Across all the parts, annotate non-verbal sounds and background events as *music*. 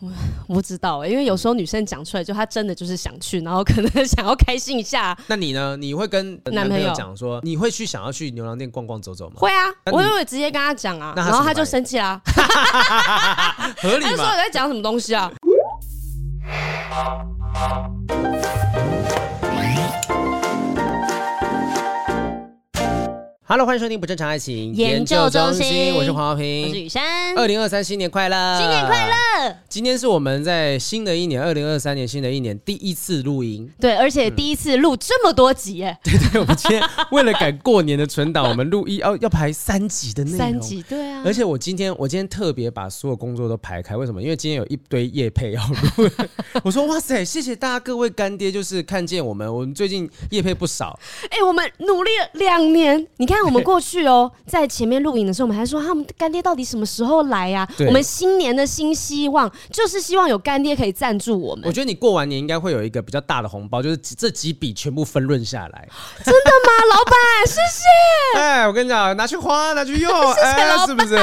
我 *laughs* 我不知道，因为有时候女生讲出来，就她真的就是想去，然后可能想要开心一下。那你呢？你会跟男朋友讲说，你会去想要去牛郎店逛逛走走吗？会啊，我会直接跟他讲啊，然后他就生气啦。*laughs* 合理吗？他就说你在讲什么东西啊？Hello，欢迎收听不正常爱情研究中心，我是黄豪平，我是雨珊。二零二三新年快乐，新年快乐！今天是我们在新的一年，二零二三年新的一年第一次录音，对，而且第一次录这么多集耶！*laughs* 对对，我们今天为了赶过年的存档，我们录一要 *laughs* 要排三集的内容，三集，对啊。而且我今天我今天特别把所有工作都排开，为什么？因为今天有一堆夜配要录。*laughs* 我说哇塞，谢谢大家各位干爹，就是看见我们，我们最近夜配不少。哎，我们努力了两年，你看。那我们过去哦，在前面录影的时候，我们还说他们干爹到底什么时候来呀？我们新年的新希望就是希望有干爹可以赞助我们。我觉得你过完年应该会有一个比较大的红包，就是这几笔全部分润下来。*laughs* 真的吗，*laughs* 老板？谢谢。*laughs* 哎，我跟你讲，拿去花，拿去用，谢谢是不是？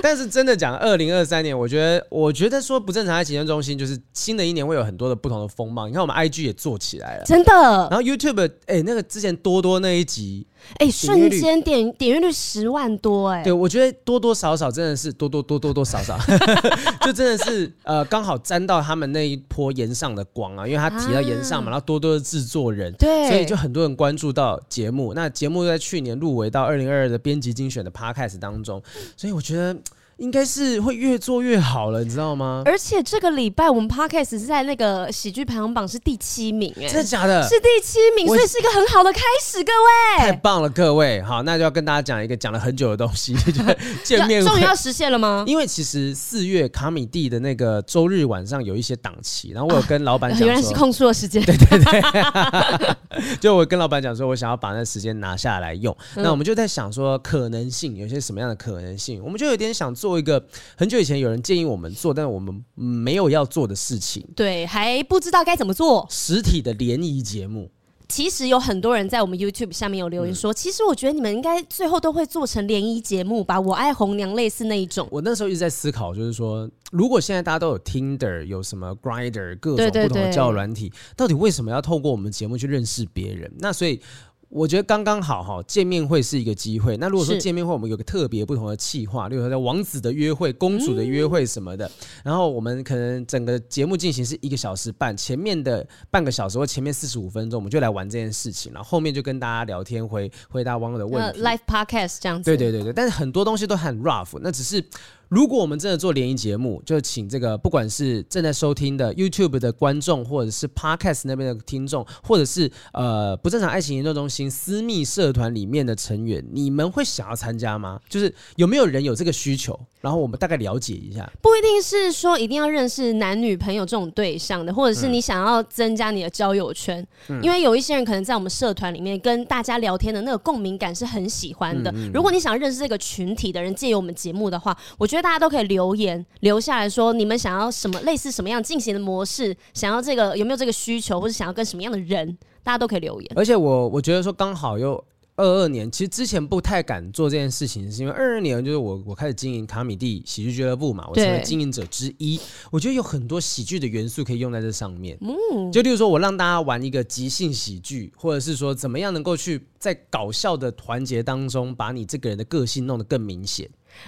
但是真的讲，二零二三年，我觉得，我觉得说不正常爱情中心，就是新的一年会有很多的不同的风貌。你看，我们 IG 也做起来了，真的。然后 YouTube，哎，那个之前多多那一集。哎、欸，瞬间点点阅率十万多哎、欸！对，我觉得多多少少真的是多多多多多少少，*laughs* 就真的是呃，刚好沾到他们那一波岩上的光啊，因为他提到岩上嘛，啊、然后多多的制作人，对，所以就很多人关注到节目。那节目在去年入围到二零二二的编辑精选的 Podcast 当中，所以我觉得。应该是会越做越好了，你知道吗？而且这个礼拜我们 Podcast 是在那个喜剧排行榜是第七名，哎，真的假的？是第七名，所以是一个很好的开始，各位。太棒了，各位，好，那就要跟大家讲一个讲了很久的东西，就是 *laughs* 见面终于要实现了吗？因为其实四月卡米蒂的那个周日晚上有一些档期，然后我有跟老板讲说，原来是 *laughs* 空出的时间，对对对，*laughs* 就我跟老板讲说，我想要把那时间拿下来用，那我们就在想说可能性有些什么样的可能性，我们就有点想做一个很久以前有人建议我们做，但是我们没有要做的事情，对，还不知道该怎么做。实体的联谊节目，其实有很多人在我们 YouTube 下面有留言说，嗯、其实我觉得你们应该最后都会做成联谊节目吧，我爱红娘类似那一种。我那时候一直在思考，就是说，如果现在大家都有 Tinder，有什么 Grindr，各种不同的交友软体，对对对，到底为什么要透过我们节目去认识别人？那所以。我觉得刚刚好哈，见面会是一个机会。那如果说见面会，我们有个特别不同的企划，例如说王子的约会、公主的约会什么的。嗯、然后我们可能整个节目进行是一个小时半，前面的半个小时或前面四十五分钟，我们就来玩这件事情，然后后面就跟大家聊天，回回答网友的问题。Uh, live podcast 这样子。对对对对，但是很多东西都很 rough，那只是。如果我们真的做联谊节目，就请这个不管是正在收听的 YouTube 的观众，或者是 Podcast 那边的听众，或者是呃不正常爱情研究中心私密社团里面的成员，你们会想要参加吗？就是有没有人有这个需求？然后我们大概了解一下。不一定是说一定要认识男女朋友这种对象的，或者是你想要增加你的交友圈，嗯、因为有一些人可能在我们社团里面跟大家聊天的那个共鸣感是很喜欢的。嗯嗯、如果你想认识这个群体的人，借由我们节目的话，我觉得。大家都可以留言留下来说，你们想要什么类似什么样进行的模式，想要这个有没有这个需求，或者想要跟什么样的人，大家都可以留言。而且我我觉得说刚好又二二年，其实之前不太敢做这件事情，是因为二二年就是我我开始经营卡米蒂喜剧俱乐部嘛，我成为经营者之一。我觉得有很多喜剧的元素可以用在这上面。嗯，就例如说我让大家玩一个即兴喜剧，或者是说怎么样能够去在搞笑的环节当中，把你这个人的个性弄得更明显。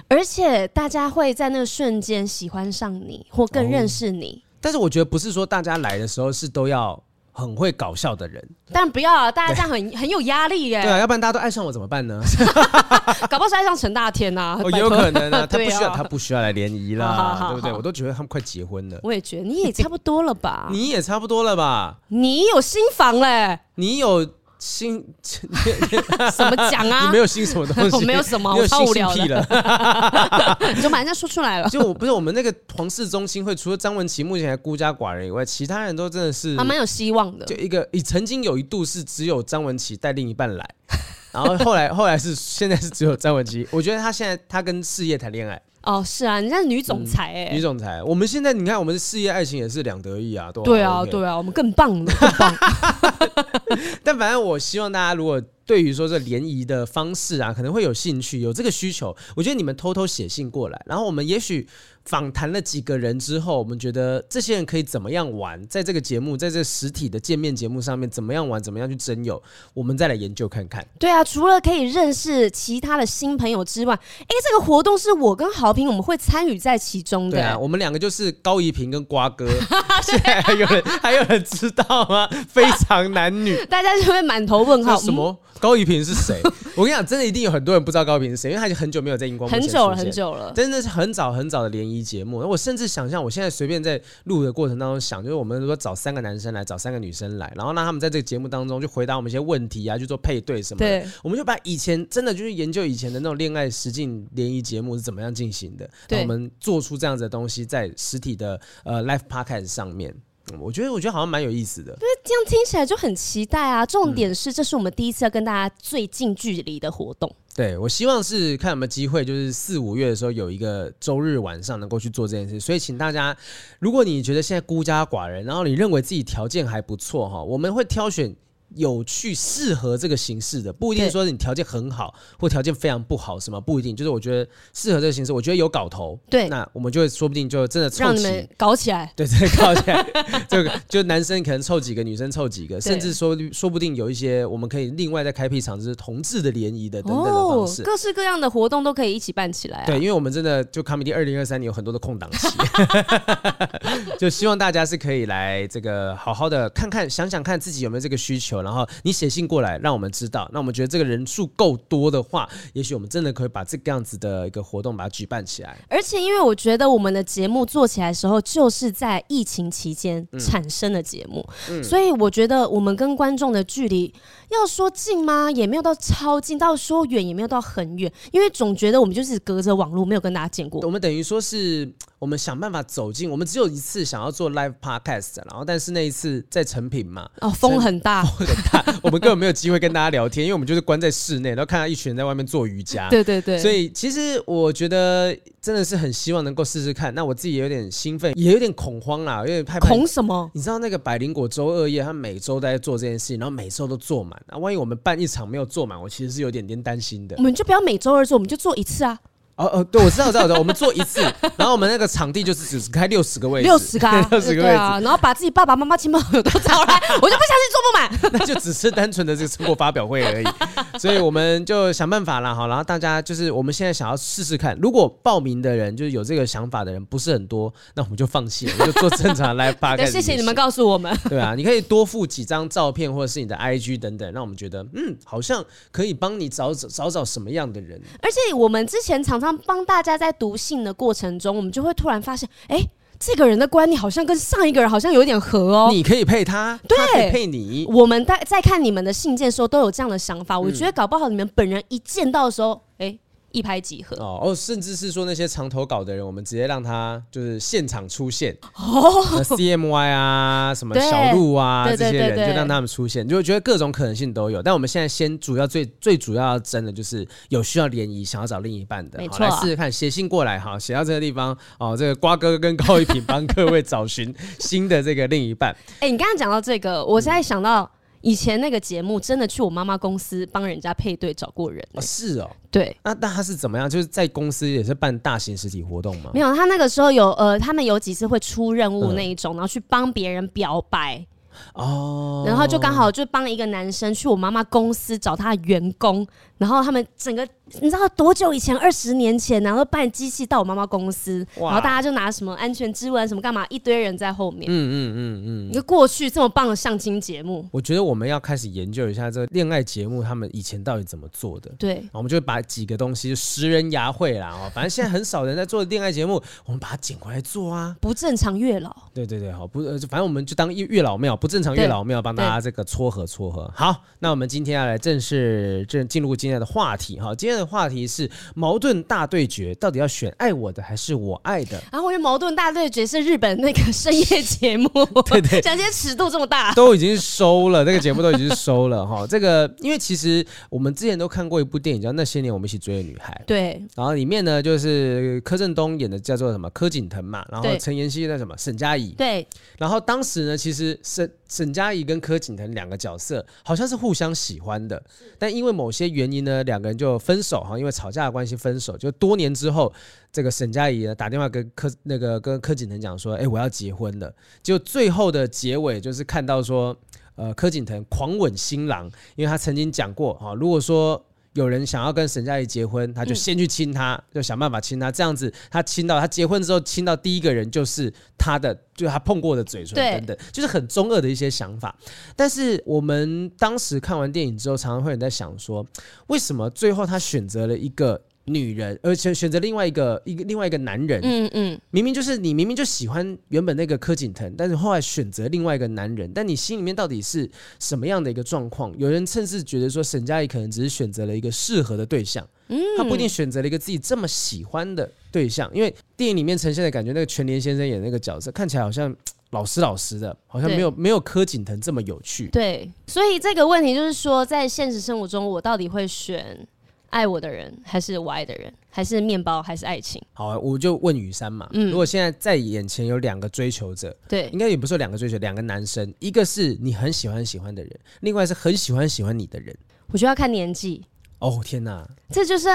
而且大家会在那个瞬间喜欢上你，或更认识你。哦，但是我觉得不是说大家来的时候是都要很会搞笑的人。但不要啊，大家这样很很有压力耶。对啊，要不然大家都爱上我怎么办呢？*laughs* *laughs* 搞不好是爱上陈大天呐。哦，有可能啊，他不需要，他不需要来联谊啦，对不对？我都觉得他们快结婚了。我也觉得，你也差不多了吧？*laughs* 你也差不多了吧？你有新房嘞？你有？新 *laughs* 什么讲啊？你没有新什么东西？*laughs* 我没有什么，我超无聊的。*laughs* 你就把人家说出来了。就我不是我们那个皇室中心会，除了张文琪目前还孤家寡人以外，其他人都真的是还蛮有希望的。就一个，你曾经有一度是只有张文琪带另一半来，然后后来后来是现在是只有张文琪。我觉得他现在他跟事业谈恋爱。哦，是啊，人家是女总裁哎、女总裁。我们现在你看，我们的事业爱情也是两得意啊，对对啊，对啊，我们更棒，更棒。*laughs* 但反正我希望大家如果。对于说这联谊的方式啊，可能会有兴趣，有这个需求。我觉得你们偷偷写信过来，然后我们也许访谈了几个人之后，我们觉得这些人可以怎么样玩，在这个节目，在这实体的见面节目上面怎么样玩，怎么样去征友，我们再来研究看看。对啊，除了可以认识其他的新朋友之外，哎，这个活动是我跟豪平我们会参与在其中的。对啊，我们两个就是高怡平跟瓜哥，*laughs* 现在 *laughs* 还有人还有人知道吗？非常男女，*laughs* 大家就会满头问号，什么？高一平是谁？*laughs* 我跟你讲，真的一定有很多人不知道高一平是谁，因为他已经很久没有在荧光幕前，很久了，很久了，真的是很早很早的联谊节目。我甚至想象，我现在随便在录的过程当中想，就是我们如果找三个男生来，找三个女生来，然后让他们在这个节目当中就回答我们一些问题啊，去做配对什么的。对，我们就把以前真的就是研究以前的那种恋爱实境联谊节目是怎么样进行的，对，我们做出这样子的东西在实体的呃 live podcast 上面。我觉得，我觉得好像蛮有意思的。对，这样听起来就很期待啊！重点是，这是我们第一次要跟大家最近距离的活动。对，我希望是看有没有机会，就是四五月的时候有一个周日晚上能够去做这件事。所以，请大家，如果你觉得现在孤家寡人，然后你认为自己条件还不错哈，我们会挑选。有趣适合这个形式的，不一定说你条件很好或条件非常不好，什么不一定，就是我觉得适合这个形式，我觉得有搞头，对，那我们就会说不定就真的凑齐，让你们搞起来，*laughs* 对，真的搞起来，*laughs* 这个就男生可能凑几个，女生凑几个，甚至说说不定有一些我们可以另外再开辟场，就是同志的联谊的等等的方式，哦，各式各样的活动都可以一起办起来，啊。对，因为我们真的就 Comedy 二零二三年有很多的空档期，*laughs* 就希望大家是可以来这个好好的看看，想想看自己有没有这个需求，然后你写信。过来，让我们知道。那我们觉得这个人数够多的话，也许我们真的可以把这个样子的一个活动把它举办起来。而且，因为我觉得我们的节目做起来的时候，就是在疫情期间产生的节目，嗯，所以我觉得我们跟观众的距离，要说近吗？也没有到超近；到说远，也没有到很远。因为总觉得我们就是隔着网络，没有跟大家见过。我们等于说是。我们想办法走进，我们只有一次想要做 live podcast，然后但是那一次在成品嘛，哦，风很大，风很大，*laughs* 我们根本没有机会跟大家聊天，因为我们就是关在室内，然后看到一群人在外面做瑜伽，对对对，所以其实我觉得真的是很希望能够试试看。那我自己也有点兴奋，也有点恐慌啦，有点害怕。恐什么？你知道那个百灵果周二夜，他每周都在做这件事情，然后每周都做满，那万一我们办一场没有做满，我其实是有点点担心的。我们就不要每周二做，我们就做一次啊。哦哦，对，我知道，我知道，我知道。我们做一次，然后我们那个场地就是只开六十个位置，六十个，*laughs* 六十个位置，啊，然后把自己爸爸妈妈、亲朋好友都找来，我就不相信坐不满。*laughs* 那就只是单纯的这个成果发表会而已，所以我们就想办法了哈。然后大家就是我们现在想要试试看，如果报名的人就是有这个想法的人不是很多，那我们就放弃了，我们就做正常来 *laughs* 发。谢谢你们告诉我们。对啊，你可以多附几张照片或者是你的 IG 等等，让我们觉得嗯，好像可以帮你找找找找什么样的人。而且我们之前常常帮大家。在读信的过程中，我们就会突然发现，哎，这个人的观念好像跟上一个人好像有点合哦。你可以配他，对，他可以配你。我们在在看你们的信件的时候，都有这样的想法。我觉得搞不好你们本人一见到的时候，哎。一拍即合。哦哦，甚至是说那些长投稿的人，我们直接让他就是现场出现。*laughs* 哦，CMY 啊，什么小鹿啊，这些人就让他们出现，就觉得各种可能性都有。但我们现在先主要最最主要要争的就是有需要联谊、想要找另一半的，没错，来试试看，写信过来哈，写到这个地方哦，这个瓜哥跟高一平帮各位 *laughs* 找寻新的这个另一半。哎，你刚刚讲到这个，我现在想到。以前那个节目真的去我妈妈公司帮人家配对找过人。欸，是哦，对，那那他是怎么样？就是在公司也是办大型实体活动吗？没有，他那个时候有呃，他们有几次会出任务那一种，嗯、然后去帮别人表白。哦，然后就刚好就帮一个男生去我妈妈公司找他的员工，然后他们整个，你知道多久以前？二十年前，然后办机器到我妈妈公司，然后大家就拿什么安全之吻什么干嘛，一堆人在后面。嗯嗯嗯嗯，一个过去这么棒的相亲节目，我觉得我们要开始研究一下这个恋爱节目，他们以前到底怎么做的。对，我们就把几个东西，十人牙慧啦哦，反正现在很少人在做恋爱节目，我们把它捡回来做啊。不正常月老。对对对，好不，反正我们就当月老庙，不正常月老庙帮大家这个撮合撮合。好，那我们今天要来正式正进入今天的话题哈。今天的话题是矛盾大对决，到底要选爱我的还是我爱的？然后我觉得矛盾大对决是日本那个深夜节目，*laughs* 对对，讲些尺度这么大，都已经收了，那个节目都已经收了哈。*laughs* 这个因为其实我们之前都看过一部电影叫《那些年我们一起追的女孩》，对，然后里面呢就是柯震东演的叫做什么柯景腾嘛，然后陈妍希那什么沈佳宜，对，然后当时呢其实沈沈佳宜跟柯景腾两个角色好像是互相喜欢的，但因为某些原因呢，两个人就分手哈，因为吵架的关系分手。就多年之后，这个沈佳宜呢打电话跟柯那个跟柯景腾讲说：“哎，我要结婚了。”就最后的结尾就是看到说，呃，柯景腾狂吻新郎，因为他曾经讲过哈，如果说有人想要跟沈佳宜结婚，他就先去亲她，就想办法亲她，这样子他亲到他结婚之后亲到第一个人就是他的，就是他碰过的嘴唇等等，就是很中二的一些想法。但是我们当时看完电影之后，常常会有人在想说，为什么最后他选择了一个？女人，而且选择另外一个一个另外一个男人，嗯嗯，明明就是你明明就喜欢原本那个柯景腾，但是后来选择另外一个男人，但你心里面到底是什么样的一个状况？有人甚至觉得说沈佳宜可能只是选择了一个适合的对象，嗯，他不一定选择了一个自己这么喜欢的对象，因为电影里面呈现的感觉，那个全联先生演的那个角色看起来好像老实老实的，好像没有没有柯景腾这么有趣，对，所以这个问题就是说，在现实生活中，我到底会选？爱我的人，还是我爱的人，还是面包，还是爱情？好啊，我就问雨珊嘛。嗯，如果现在在眼前有两个追求者，对，应该也不是两个追求，两个男生，一个是你很喜欢喜欢的人，另外是很喜欢喜欢你的人。我觉得要看年纪。哦天哪，这就是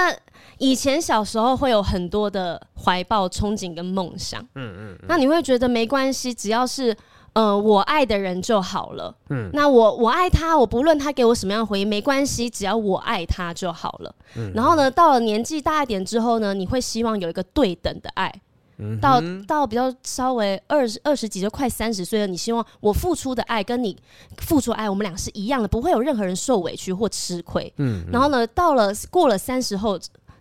以前小时候会有很多的怀抱、憧憬跟梦想。嗯嗯，嗯，那你会觉得没关系，只要是。呃，我爱的人就好了。嗯，那我我爱他，我不论他给我什么样的回应，没关系，只要我爱他就好了。嗯，然后呢，到了年纪大一点之后呢，你会希望有一个对等的爱。嗯，到到比较稍微二十二十几就快三十岁了，你希望我付出的爱跟你付出爱，我们俩是一样的，不会有任何人受委屈或吃亏。嗯，然后呢，到了过了三十后。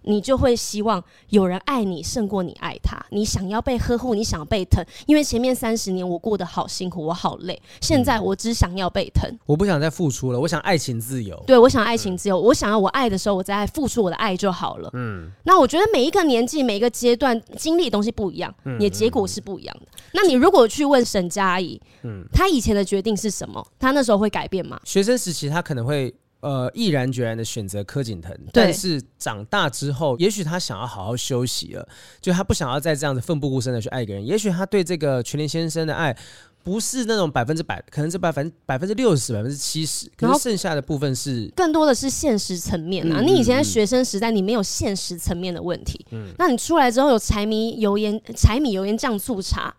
你就会希望有人爱你胜过你爱他，你想要被呵护，你想要被疼，因为前面三十年我过得好辛苦，我好累，现在我只想要被疼，我不想再付出了，我想爱情自由。对，我想爱情自由，我想要我爱的时候，我再付出我的爱就好了。嗯，那我觉得每一个年纪、每一个阶段经历的东西不一样，你的结果是不一样的。那你如果去问沈佳宜，嗯，他以前的决定是什么？他那时候会改变吗？学生时期他可能会。呃，毅然决然的选择柯景腾，但是长大之后，也许他想要好好休息了，就他不想要再这样子奋不顾身的去爱一个人。也许他对这个全联先生的爱不是那种百分之百，可能是百分百分之六十、百分之七十，可是剩下的部分是更多的是现实层面啊。你以前在学生时代，你没有现实层面的问题，嗯，那你出来之后有柴米油盐、柴米油盐酱醋茶。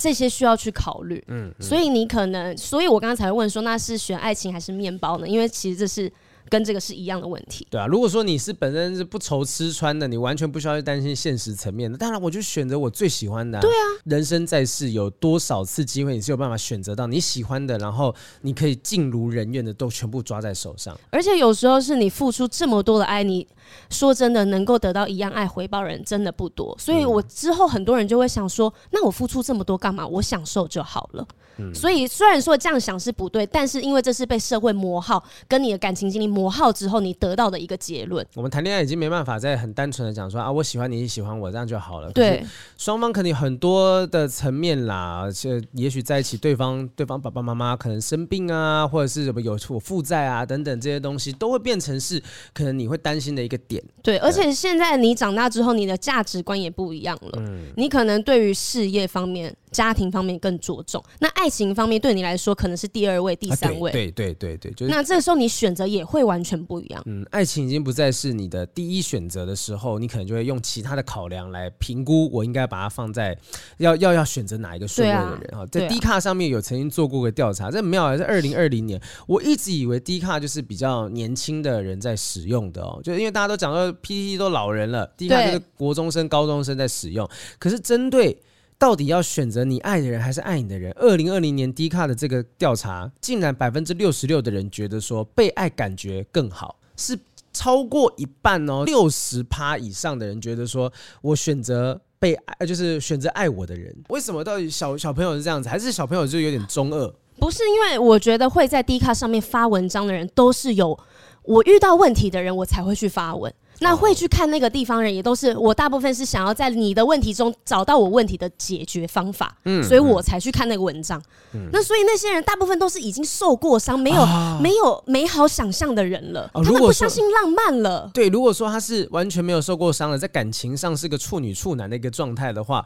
这些需要去考虑，嗯，嗯，所以你可能，所以我刚刚才问说，那是选爱情还是面包呢？因为其实这是。跟这个是一样的问题，对啊。如果说你是本身是不愁吃穿的，你完全不需要去担心现实层面的。当然，我就选择我最喜欢的啊。对啊，人生在世有多少次机会，你是有办法选择到你喜欢的，然后你可以尽如人愿的都全部抓在手上。而且有时候是你付出这么多的爱，你说真的能够得到一样爱回报人真的不多。所以我之后很多人就会想说，那我付出这么多干嘛？我享受就好了。所以虽然说这样想是不对，但是因为这是被社会磨耗，跟你的感情经历磨耗之后，你得到的一个结论。我们谈恋爱已经没办法再很单纯的讲说啊，我喜欢你，你喜欢我，这样就好了。对，双方肯定很多的层面啦，而且也许在一起，对方对方爸爸妈妈可能生病啊，或者是什么有负债啊等等这些东西，都会变成是可能你会担心的一个点。对，而且现在你长大之后，你的价值观也不一样了。嗯，你可能对于事业方面家庭方面更着重。那爱情方面对你来说可能是第二位、第三位。啊、对对对对对，就是、那这个时候你选择也会完全不一样。嗯，爱情已经不再是你的第一选择的时候，你可能就会用其他的考量来评估，我应该把它放在要要要选择哪一个顺位的人啊。在 D *laughs* 卡上面有曾经做过个调查，这很妙，是二零二零年，我一直以为 D 卡就是比较年轻的人在使用的哦，就因为大家都讲说 PTT 都老人了，D 卡就是国中生、高中生在使用。可是针对到底要选择你爱的人还是爱你的人，二零二零年 D 卡的这个调查，竟然百分之六十六的人觉得说被爱感觉更好，是超过一半哦，六十趴以上的人觉得说我选择被爱，就是选择爱我的人。为什么到底小小朋友是这样子，还是小朋友就有点中二？不是，因为我觉得会在 D 卡上面发文章的人都是有我遇到问题的人，我才会去发文。那会去看那个地方人，也都是我大部分是想要在你的问题中找到我问题的解决方法，嗯，所以我才去看那个文章。嗯，那所以那些人大部分都是已经受过伤、没有、啊、没有美好想象的人了，哦、他们不相信浪漫了。对，如果说他是完全没有受过伤的，在感情上是个处女处男的一个状态的话，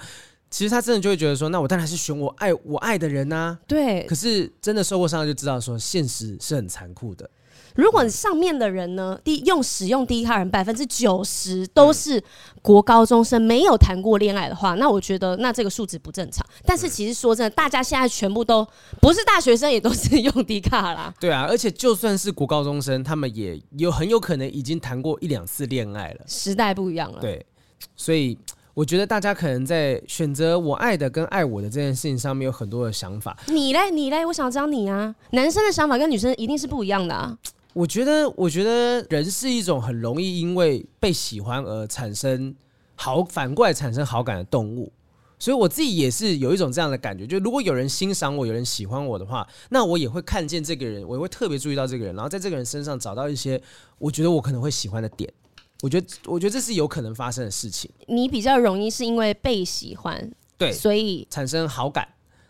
其实他真的就会觉得说，那我当然是选我爱我爱的人呐、啊。对，可是真的受过伤就知道说，现实是很残酷的。如果上面的人呢，第用使用第一卡人百分之九十都是国高中生，没有谈过恋爱的话，那我觉得那这个数值不正常。但是其实说真的，大家现在全部都不是大学生，也都是用 D 卡啦。对啊，而且就算是国高中生，他们也有很有可能已经谈过一两次恋爱了。时代不一样了。对，所以我觉得大家可能在选择我爱的跟爱我的这件事情上面有很多的想法。你嘞，你嘞，我想知道你啊，男生的想法跟女生一定是不一样的啊。我觉得，我觉得人是一种很容易因为被喜欢而产生好，反过来产生好感的动物，所以我自己也是有一种这样的感觉。就如果有人欣赏我，有人喜欢我的话，那我也会看见这个人，我也会特别注意到这个人，然后在这个人身上找到一些我觉得我可能会喜欢的点。我觉得，我觉得这是有可能发生的事情。你比较容易是因为被喜欢，对，所以产生好感。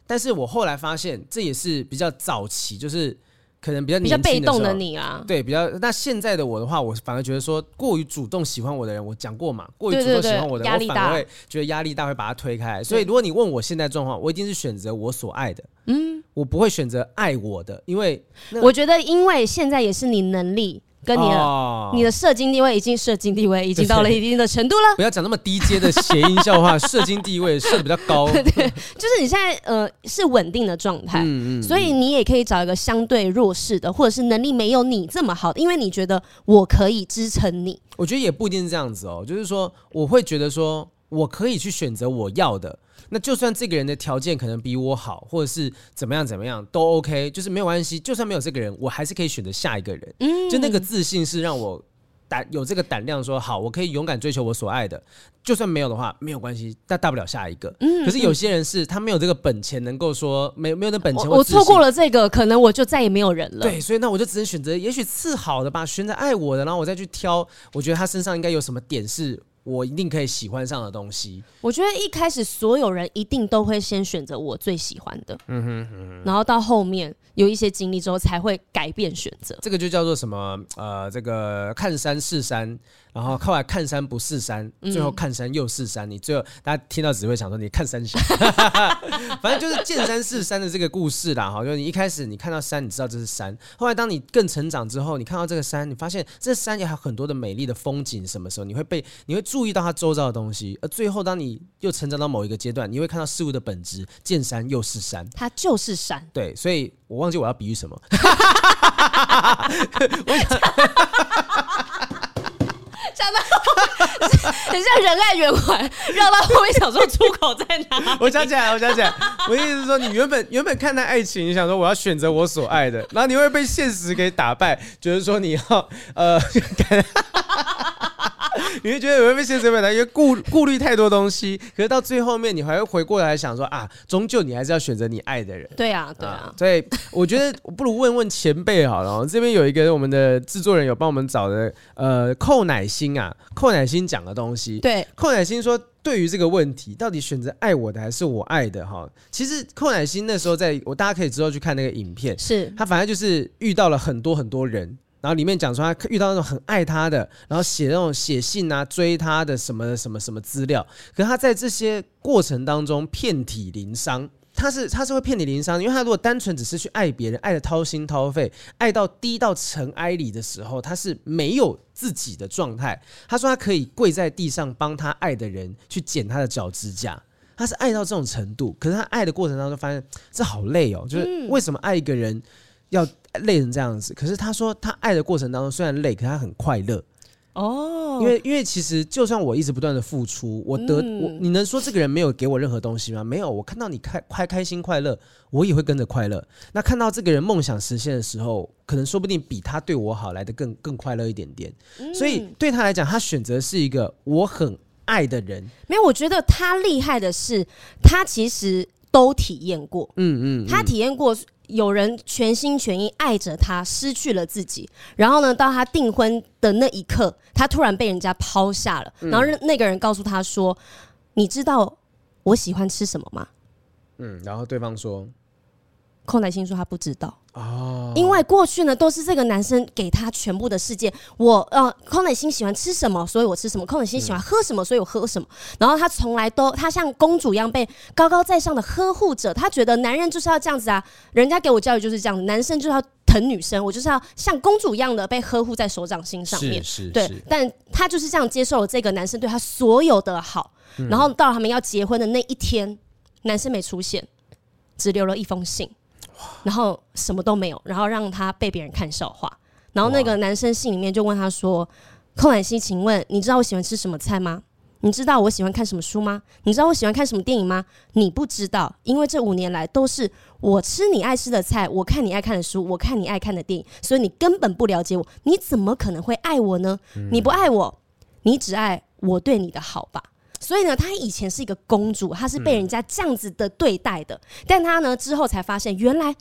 但是我后来发现，这也是比较早期，就是。可能比较比较被动的你啊，对，比较那现在的我的话，我反而觉得说过于主动喜欢我的人，我讲过嘛，过于主动喜欢我的人，我反而会觉得压力大，会把他推开。所以如果你问我现在状况，我一定是选择我所爱的，嗯，我不会选择爱我的，因为我觉得因为现在也是你能力。跟你的、哦、你的射精地位已经射精地位已经到了一定的程度了。不要讲那么低阶的谐音笑话，*laughs* 射精地位射的比较高。对，就是你现在呃是稳定的状态，嗯嗯，所以你也可以找一个相对弱势的，或者是能力没有你这么好的，因为你觉得我可以支撑你。我觉得也不一定是这样子哦，就是说我会觉得说我可以去选择我要的。那就算这个人的条件可能比我好，或者是怎么样怎么样都 OK，就是没有关系。就算没有这个人，我还是可以选择下一个人。嗯，就那个自信是让我胆有这个胆量说好，我可以勇敢追求我所爱的。就算没有的话，没有关系，但大不了下一个。嗯，可是有些人是他没有这个本钱，能够说没没有那本钱。我错过了这个，可能我就再也没有人了。对，所以那我就只能选择，也许次好的吧，选择爱我的，然后我再去挑。我觉得他身上应该有什么点是。我一定可以喜欢上的东西。我觉得一开始所有人一定都会先选择我最喜欢的，嗯哼，嗯哼，然后到后面有一些经历之后才会改变选择。这个就叫做什么？呃，这个看山是山。然后后来看山不是山，最后看山又是山。嗯、你最后大家听到只会想说你看山小，*laughs* 反正就是见山是山的这个故事啦。哈，就是你一开始你看到山，你知道这是山。后来当你更成长之后，你看到这个山，你发现这山也还有很多的美丽的风景。什么时候你会被你会注意到它周遭的东西？而最后当你又成长到某一个阶段，你会看到事物的本质，见山又是山，它就是山。对，所以我忘记我要比喻什么。*laughs* 我想 *laughs* 讲到 *laughs* 很像人爱圆环，绕到后面想说出口在哪？我想起来，我想起来，我意思是说，你原本原本看待爱情，你想说我要选择我所爱的，然后你会被现实给打败，觉得说你要呃。你会觉得有没有现实本来？因为顾顾虑太多东西，可是到最后面，你还会回过来想说啊，终究你还是要选择你爱的人。对啊，对啊。所以我觉得，我不如问问前辈好了。这边有一个我们的制作人有帮我们找的，呃，寇乃馨啊，寇乃馨讲的东西。对，寇乃馨说，对于这个问题，到底选择爱我的还是我爱的？哈，其实寇乃馨那时候在我大家可以之后去看那个影片，是他反正就是遇到了很多很多人。然后里面讲说他遇到那种很爱他的，然后写那种写信啊追他的什么什么什么资料，可是他在这些过程当中遍体鳞伤。他是他是会遍体鳞伤，因为他如果单纯只是去爱别人，爱的掏心掏肺，爱到低到尘埃里的时候，他是没有自己的状态。他说他可以跪在地上帮他爱的人去剪他的脚指甲，他是爱到这种程度。可是他爱的过程当中发现这好累哦，就是为什么爱一个人要累成这样子？可是他说他爱的过程当中虽然累，可他很快乐。哦，因为因为其实就算我一直不断的付出，我得、嗯、我你能说这个人没有给我任何东西吗？没有，我看到你开开开心快乐，我也会跟着快乐。那看到这个人梦想实现的时候，可能说不定比他对我好来的更更快乐一点点。嗯、所以对他来讲，他选择是一个我很爱的人。没有，我觉得他厉害的是，他其实都体验过。嗯嗯，嗯，他体验过。有人全心全意爱着他，失去了自己，然后呢，到他订婚的那一刻，他突然被人家抛下了，然后那个人告诉他说：“你知道我喜欢吃什么吗？”嗯，然后对方说。寇乃馨说他不知道哦，因为过去呢都是这个男生给他全部的世界。我呃，康乃馨喜欢吃什么，所以我吃什么；康乃馨喜欢喝什么，所以我喝什么。然后他从来都他像公主一样被高高在上的呵护着。他觉得男人就是要这样子啊，人家给我教育就是这样，男生就是要疼女生，我就是要像公主一样的被呵护在手掌心上面。是是，对，但他就是这样接受了这个男生对他所有的好。然后到了他们要结婚的那一天，男生没出现，只留了一封信。然后什么都没有，然后让他被别人看笑话。然后那个男生信里面就问他说：“寇乃馨，请问你知道我喜欢吃什么菜吗？你知道我喜欢看什么书吗？你知道我喜欢看什么电影吗？你不知道，因为这五年来都是我吃你爱吃的菜，我看你爱看的书，我看你爱看的电影，所以你根本不了解我。你怎么可能会爱我呢？你不爱我，你只爱我对你的好吧。”所以呢，她以前是一个公主，她是被人家这样子的对待的。嗯、但她呢之后才发现，原来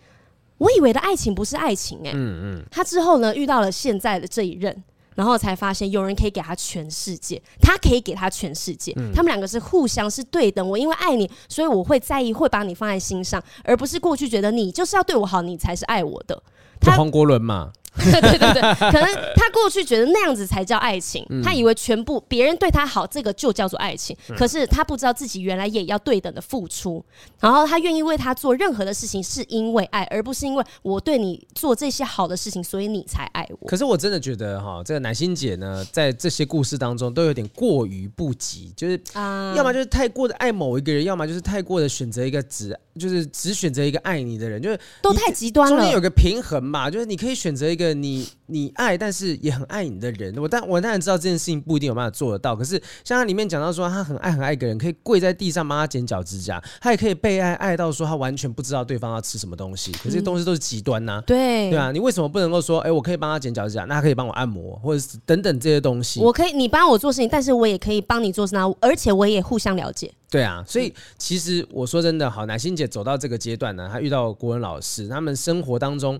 我以为的爱情不是爱情哎、欸。嗯嗯。她之后呢遇到了现在的这一任，然后才发现有人可以给她全世界，她可以给她全世界。嗯、他们两个是互相是对等。我因为爱你，所以我会在意，会把你放在心上，而不是过去觉得你就是要对我好，你才是爱我的。他黄国伦嘛。*laughs* 对对对，可能他过去觉得那样子才叫爱情，嗯、他以为全部别人对他好，这个就叫做爱情。嗯、可是他不知道自己原来也要对等的付出，然后他愿意为他做任何的事情，是因为爱，而不是因为我对你做这些好的事情，所以你才爱我。可是我真的觉得哈，这个乃馨姐呢，在这些故事当中都有点过于不及，就是啊，要么就是太过的爱某一个人，要么就是太过的选择一个只就是只选择一个爱你的人，就是都太极端了。中间有个平衡嘛，就是你可以选择一个。你你爱，但是也很爱你的人，我但我当然知道这件事情不一定有办法做得到。可是像他里面讲到说，他很爱很爱一个人，可以跪在地上帮他剪脚指甲，他也可以被爱爱到说他完全不知道对方要吃什么东西。可是这些东西都是极端呐、啊嗯，对对啊，你为什么不能够说，哎、欸，我可以帮他剪脚指甲，那他可以帮我按摩，或者是等等这些东西？我可以，你帮我做事情，但是我也可以帮你做事，而且我也互相了解。对啊，所以其实我说真的，好，乃心姐走到这个阶段呢，她遇到国文老师，他们生活当中。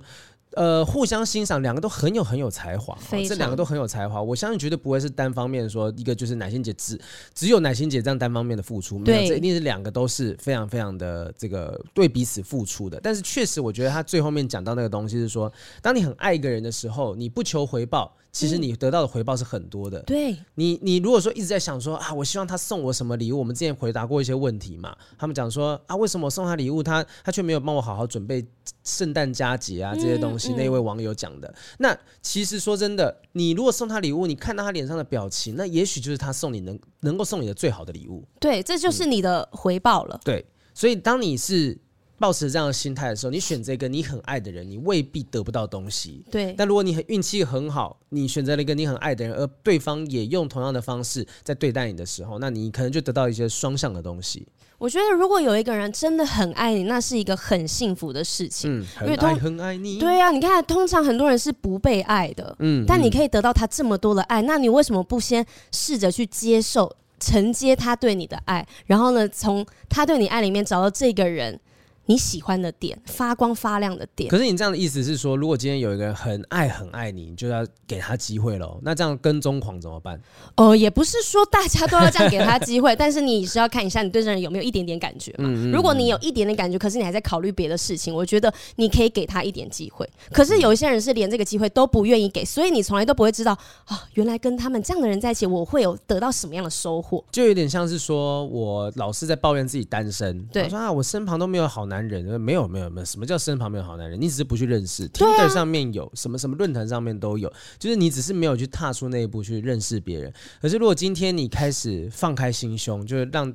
呃，互相欣赏，两个都很有很有才华，哦，这两个都很有才华。我相信绝对不会是单方面说，一个就是乃心姐只只有乃心姐这样单方面的付出，没有，这一定是两个都是非常非常的这个对彼此付出的。但是确实，我觉得他最后面讲到那个东西是说，当你很爱一个人的时候，你不求回报。其实你得到的回报是很多的。对，你你如果说一直在想说啊，我希望他送我什么礼物？我们之前回答过一些问题嘛，他们讲说啊，为什么我送他礼物，他他却没有帮我好好准备圣诞佳节啊这些东西？那一位网友讲的。那其实说真的，你如果送他礼物，你看到他脸上的表情，那也许就是他送你能能够送你的最好的礼物。对，这就是你的回报了。对，所以当你是。抱持这样的心态的时候，你选择一个你很爱的人，你未必得不到东西。对。但如果你很运气很好，你选择了一个你很爱的人，而对方也用同样的方式在对待你的时候，那你可能就得到一些双向的东西。我觉得，如果有一个人真的很爱你，那是一个很幸福的事情。嗯，很爱很爱你。对啊，你看，通常很多人是不被爱的。嗯。但你可以得到他这么多的爱，那你为什么不先试着去接受、承接他对你的爱，然后呢，从他对你爱里面找到这个人？你喜欢的点，发光发亮的点。可是你这样的意思是说，如果今天有一个人很爱很爱你，你就要给他机会喽？那这样跟踪狂怎么办？哦、呃，也不是说大家都要这样给他机会，*laughs* 但是你是要看一下你对这人有没有一点点感觉嘛。嗯嗯嗯，如果你有一点点感觉，可是你还在考虑别的事情，我觉得你可以给他一点机会。可是有一些人是连这个机会都不愿意给，所以你从来都不会知道啊，原来跟他们这样的人在一起，我会有得到什么样的收获？就有点像是说我老是在抱怨自己单身，对，我说啊，我身旁都没有好男人，没有。没有没有，什么叫身旁没有好男人？你只是不去认识，Tinder 上面有什么什么论坛上面都有，就是你只是没有去踏出那一步去认识别人。可是如果今天你开始放开心胸，就是让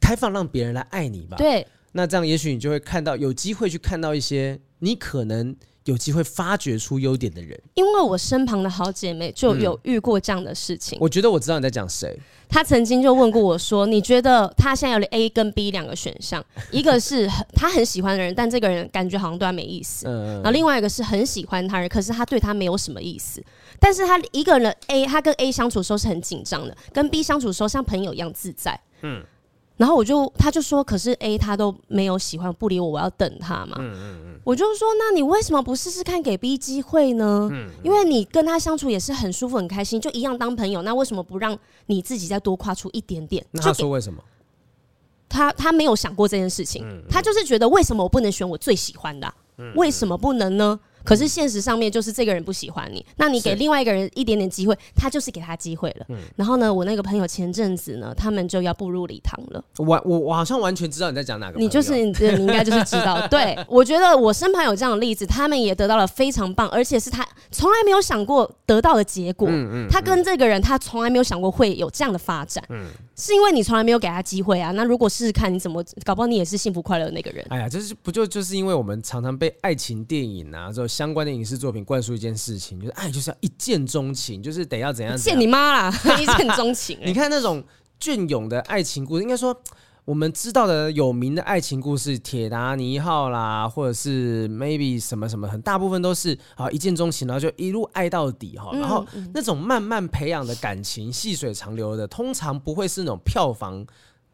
开放让别人来爱你吧，对，那这样也许你就会看到有机会去看到一些你可能。有机会发掘出优点的人，因为我身旁的好姐妹就有遇过这样的事情。嗯、我觉得我知道你在讲谁。她曾经就问过我说：“你觉得他现在有 A 跟 B 两个选项，一个是他很喜欢的人，但这个人感觉好像对他没意思；嗯、然后另外一个是很喜欢他人，可是他对他没有什么意思。但是他一个人 A，他跟 A 相处的时候是很紧张的，跟 B 相处的时候像朋友一样自在。嗯。”然后我就，他就说，可是 A 他都没有喜欢，不理我，我要等他嘛。嗯嗯嗯。我就说，那你为什么不试试看给 B 机会呢？嗯。因为你跟他相处也是很舒服、很开心，就一样当朋友。那为什么不让你自己再多跨出一点点？那他说为什么？他他没有想过这件事情，他就是觉得为什么我不能选我最喜欢的？为什么不能呢？可是现实上面就是这个人不喜欢你，那你给另外一个人一点点机会，他就是给他机会了。嗯。然后呢，我那个朋友前阵子呢，他们就要步入礼堂了。我我我好像完全知道你在讲哪个。你就是你，你应该就是知道。*laughs* 对，我觉得我身旁有这样的例子，他们也得到了非常棒，而且是他从来没有想过得到的结果。嗯嗯。他跟这个人，他从来没有想过会有这样的发展。嗯。是因为你从来没有给他机会啊。那如果试试看，你怎么搞不好你也是幸福快乐的那个人。哎呀，就是不就就是因为我们常常被爱情电影啊，这种相关的影视作品。灌输一件事情，就是爱就是要一见钟情，就是得要怎样？见你妈啦！*laughs* 一见钟情。*laughs* 你看那种隽永的爱情故事，应该说我们知道的有名的爱情故事，《铁达尼号》啦，或者是 maybe 什么什么，很大部分都是啊一见钟情，然后就一路爱到底哈。然后那种慢慢培养的感情，细水长流的，通常不会是那种票房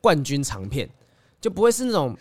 冠军长片。就不会是那种，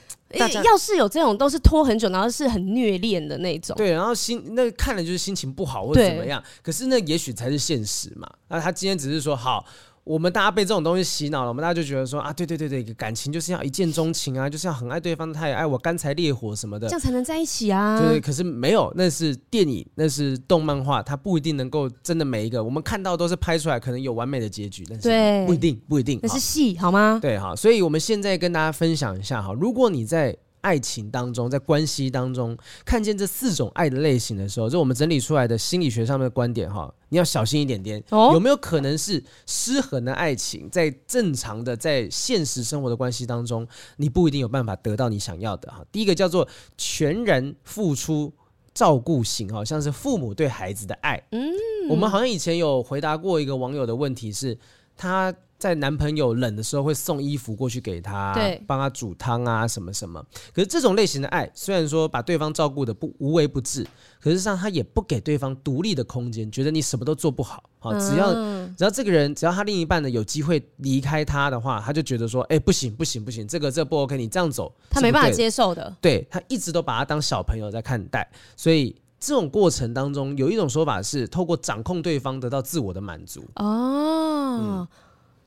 要是有这种都是拖很久，然后是很虐恋的那种。对，然后心那看了就是心情不好或者怎么样。可是那也许才是现实嘛。那他今天只是说好。我们大家被这种东西洗脑了，我们大家就觉得说啊，对对对对，感情就是要一见钟情啊，就是要很爱对方，他也爱我，干柴烈火什么的，这样才能在一起啊。对，可是没有，那是电影，那是动漫画，它不一定能够真的每一个我们看到都是拍出来，可能有完美的结局，但是不一定，不一定，那是戏好吗？对，好，所以我们现在跟大家分享一下哈，如果你在。爱情当中，在关系当中看见这四种爱的类型的时候，就我们整理出来的心理学上面的观点哈，你要小心一点点，哦、有没有可能是失衡的爱情，在正常的在现实生活的关系当中，你不一定有办法得到你想要的哈。第一个叫做全然付出照顾型，好像是父母对孩子的爱。嗯，我们好像以前有回答过一个网友的问题是，他。在男朋友冷的时候会送衣服过去给他，对，帮他煮汤啊什么什么。可是这种类型的爱，虽然说把对方照顾的不无微不至，可是上他也不给对方独立的空间，觉得你什么都做不好。好，只要只要这个人，只要他另一半呢有机会离开他的话，他就觉得说，哎，不行不行不行，这个这个不 OK，你这样走，他没办法接受的。对，他一直都把他当小朋友在看待，所以这种过程当中，有一种说法是透过掌控对方得到自我的满足。哦。嗯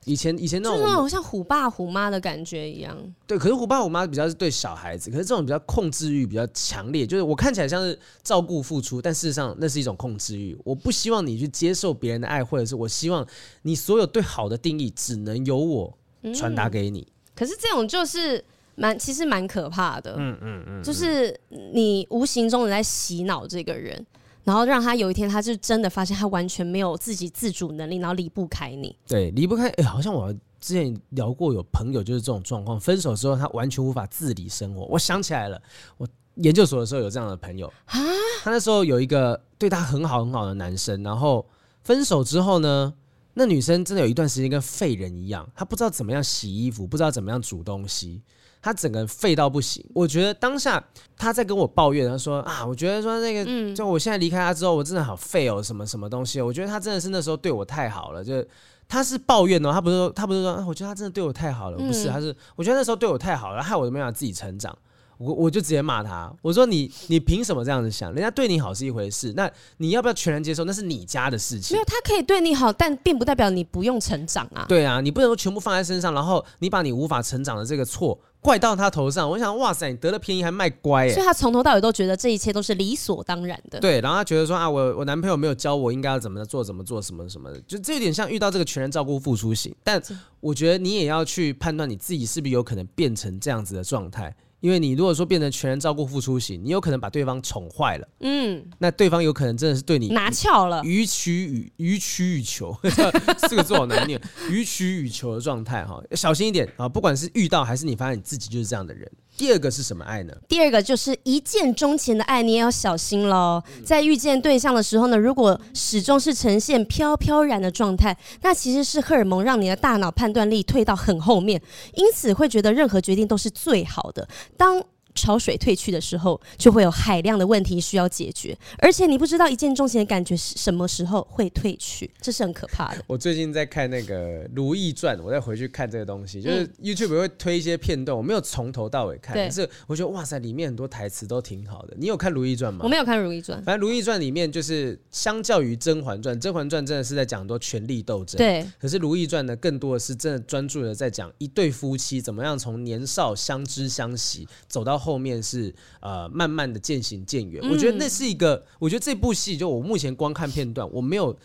以前以前那种就是那种像虎爸虎妈的感觉一样，对。可是虎爸虎妈比较是对小孩子，可是这种比较控制欲比较强烈，就是我看起来像是照顾付出，但事实上那是一种控制欲。我不希望你去接受别人的爱，或者是我希望你所有对好的定义只能由我传达给你。嗯。可是这种就是蛮其实蛮可怕的，嗯嗯嗯，就是你无形中的在洗脑这个人。然后让他有一天，他就真的发现他完全没有自己自主能力，然后离不开你。对，离不开。哎，好像我之前聊过，有朋友就是这种状况，分手之后他完全无法自理生活。我想起来了，我研究所的时候有这样的朋友啊，他那时候有一个对他很好很好的男生，然后分手之后呢，那女生真的有一段时间跟废人一样，她不知道怎么样洗衣服，不知道怎么样煮东西。他整个人废到不行，我觉得当下他在跟我抱怨，他说啊，我觉得说那个，就我现在离开他之后，我真的好废哦，什么什么东西，我觉得他真的是那时候对我太好了，就他是抱怨哦，他不是说他不是说，我觉得他真的对我太好了，不是，他是我觉得那时候对我太好了，害我都没办法自己成长。我我就直接骂他，我说你你凭什么这样子想？人家对你好是一回事，那你要不要全然接受？那是你家的事情。没有，他可以对你好，但并不代表你不用成长啊。对啊，你不能说全部放在身上，然后你把你无法成长的这个错怪到他头上。我想，哇塞，你得了便宜还卖乖耶！所以他从头到尾都觉得这一切都是理所当然的。对，然后他觉得说啊，我我男朋友没有教我应该要怎么做，怎么做，什么什么的，就这有点像遇到这个全然照顾付出型。但我觉得你也要去判断你自己是不是有可能变成这样子的状态。因为你如果说变成全人照顾付出型，你有可能把对方宠坏了，嗯，那对方有可能真的是对你拿翘了，予取予予取予求，*laughs* 四个字好难念，予取予求的状态哈，小心一点啊！不管是遇到还是你发现你自己就是这样的人。第二个是什么爱呢？第二个就是一见钟情的爱，你也要小心喽。在遇见对象的时候呢，如果始终是呈现飘飘然的状态，那其实是荷尔蒙让你的大脑判断力退到很后面，因此会觉得任何决定都是最好的。当潮水退去的时候，就会有海量的问题需要解决，而且你不知道一见钟情的感觉是什么时候会退去，这是很可怕的。*laughs* 我最近在看那个《如懿传》，我再回去看这个东西，就是 YouTube 会推一些片段，我没有从头到尾看，但是我觉得哇塞，里面很多台词都挺好的。你有看《如懿传》吗？我没有看《如懿传》，反正《如懿传》里面就是相较于《甄嬛传》，《甄嬛传》真的是在讲很多权力斗争，对。可是《如懿传》呢，更多的是真的专注的在讲一对夫妻怎么样从年少相知相惜，走到后面是。呃，慢慢的渐行渐远，我觉得那是一个，我觉得这部戏就我目前光看片段，我没有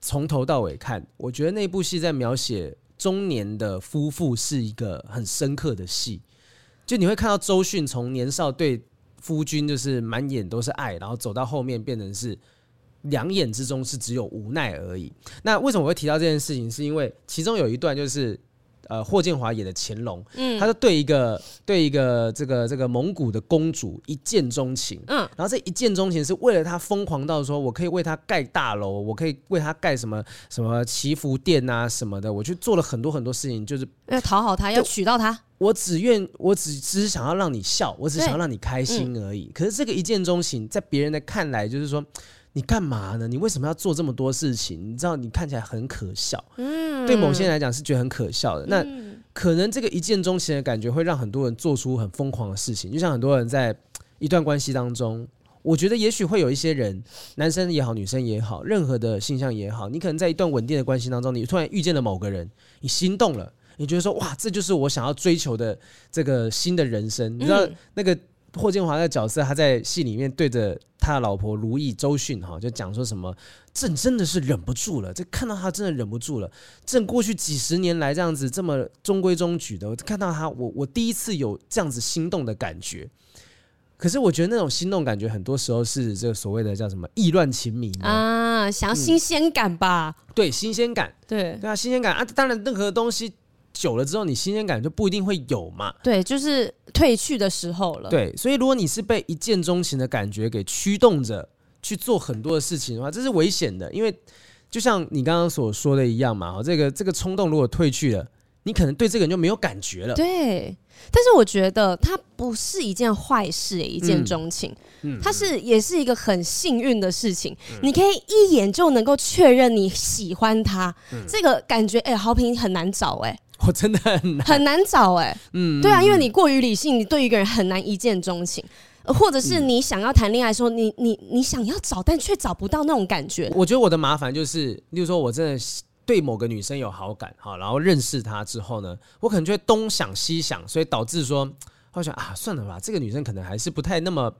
从头到尾看，我觉得那部戏在描写中年的夫妇是一个很深刻的戏，就你会看到周迅从年少对夫君就是满眼都是爱，然后走到后面变成是两眼之中是只有无奈而已。那为什么我会提到这件事情？是因为其中有一段就是。呃，霍建华演的乾隆，嗯，他就对一个对一个这个这个蒙古的公主一见钟情，嗯，然后这一见钟情是为了他疯狂到说，我可以为他盖大楼，我可以为他盖什么什么祈福殿啊什么的，我去做了很多很多事情，就是要讨好他，要娶到他。我只愿，我只只是想要让你笑，我只想要让你开心而已。嗯，可是这个一见钟情，在别人的看来，就是说。你干嘛呢？你为什么要做这么多事情？你知道你看起来很可笑，嗯，对某些人来讲是觉得很可笑的。那可能这个一见钟情的感觉会让很多人做出很疯狂的事情。就像很多人在一段关系当中，我觉得也许会有一些人，男生也好，女生也好，任何的性向也好，你可能在一段稳定的关系当中，你突然遇见了某个人，你心动了，你觉得说哇，这就是我想要追求的这个新的人生。你知道那个。霍建华的角色，他在戏里面对着他的老婆如懿周迅哈，就讲说什么，朕真的是忍不住了，这看到他真的忍不住了。朕过去几十年来这样子这么中规中矩的，我看到他，我我第一次有这样子心动的感觉。可是我觉得那种心动感觉，很多时候是这个所谓的叫什么意乱情迷啊，想要新鲜感吧？嗯、对，新鲜感，对对啊，新鲜感啊，当然任何东西。久了之后，你新鲜感就不一定会有嘛。对，就是褪去的时候了。对，所以如果你是被一见钟情的感觉给驱动着去做很多的事情的话，这是危险的。因为就像你刚刚所说的一样嘛，这个这个冲动如果褪去了，你可能对这个人就没有感觉了。对，但是我觉得它不是一件坏事，一见钟情，嗯，它是也是一个很幸运的事情。嗯，你可以一眼就能够确认你喜欢他，嗯，这个感觉，哎，好评很难找，哎。我真的很难很难找哎、欸，嗯，对啊，因为你过于理性，你对一个人很难一见钟情，或者是你想要谈恋爱的时候，你你你想要找，但却找不到那种感觉。我觉得我的麻烦就是，例如说我真的对某个女生有好感，哈，然后认识她之后呢，我可能就会东想西想，所以导致说，我想啊，算了吧，这个女生可能还是不太那么。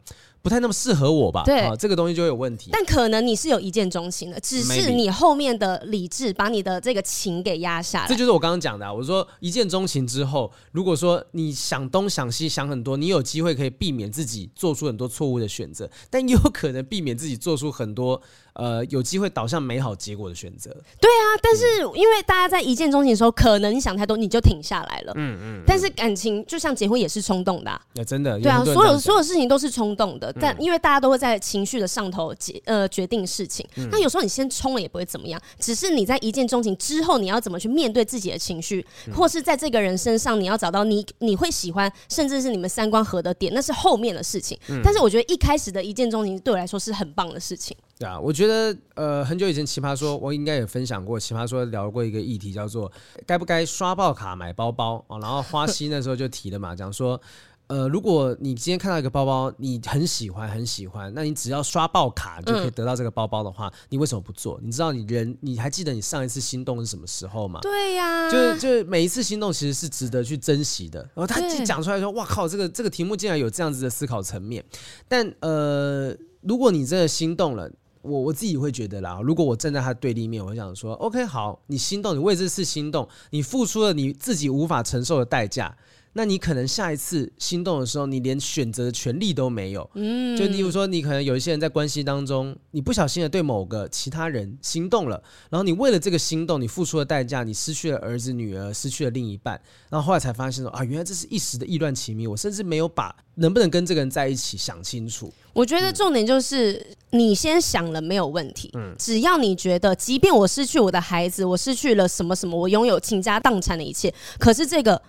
不太那么适合我吧？对、啊，这个东西就会有问题。但可能你是有一见钟情的，只是你后面的理智把你的这个情给压下来。这就是我刚刚讲的、啊。我说一见钟情之后，如果说你想东想西想很多，你有机会可以避免自己做出很多错误的选择，但也有可能避免自己做出很多呃有机会导向美好结果的选择。对啊，但是因为大家在一见钟情的时候，可能你想太多，你就停下来了。嗯嗯。但是感情就像结婚也是冲动的、啊。那、啊、真的。对啊，所有所有事情都是冲动的。但因为大家都会在情绪的上头决呃决定事情，那有时候你先冲了也不会怎么样，只是你在一见钟情之后，你要怎么去面对自己的情绪，或是在这个人身上你要找到你你会喜欢，甚至是你们三观合的点，那是后面的事情。但是我觉得一开始的一见钟情对我来说是很棒的事情。对啊，我觉得呃很久以前奇葩说我应该也分享过，奇葩说聊过一个议题叫做该不该刷爆卡买包包啊，然后花西那时候就提了嘛，讲说。呃，如果你今天看到一个包包，你很喜欢很喜欢，那你只要刷爆卡就可以得到这个包包的话，你为什么不做？你知道你人你还记得你上一次心动是什么时候吗？对呀、就是就是每一次心动其实是值得去珍惜的。然后他讲出来说：“哇靠，这个这个题目竟然有这样子的思考层面。”但呃，如果你真的心动了，我我自己会觉得啦，如果我站在他对立面，我想说：“OK，好，你心动，你为这次心动，你付出了你自己无法承受的代价。”那你可能下一次心动的时候，你连选择的权利都没有。嗯，就例如说，你可能有一些人在关系当中，你不小心的对某个其他人心动了，然后你为了这个心动，你付出了代价，你失去了儿子女儿，失去了另一半，然后后来才发现说啊，原来这是一时的意乱情迷，我甚至没有把能不能跟这个人在一起想清楚。我觉得重点就是、嗯、你先想了没有问题，嗯，只要你觉得，即便我失去我的孩子，我失去了什么什么，我拥有倾家荡产的一切，可是这个。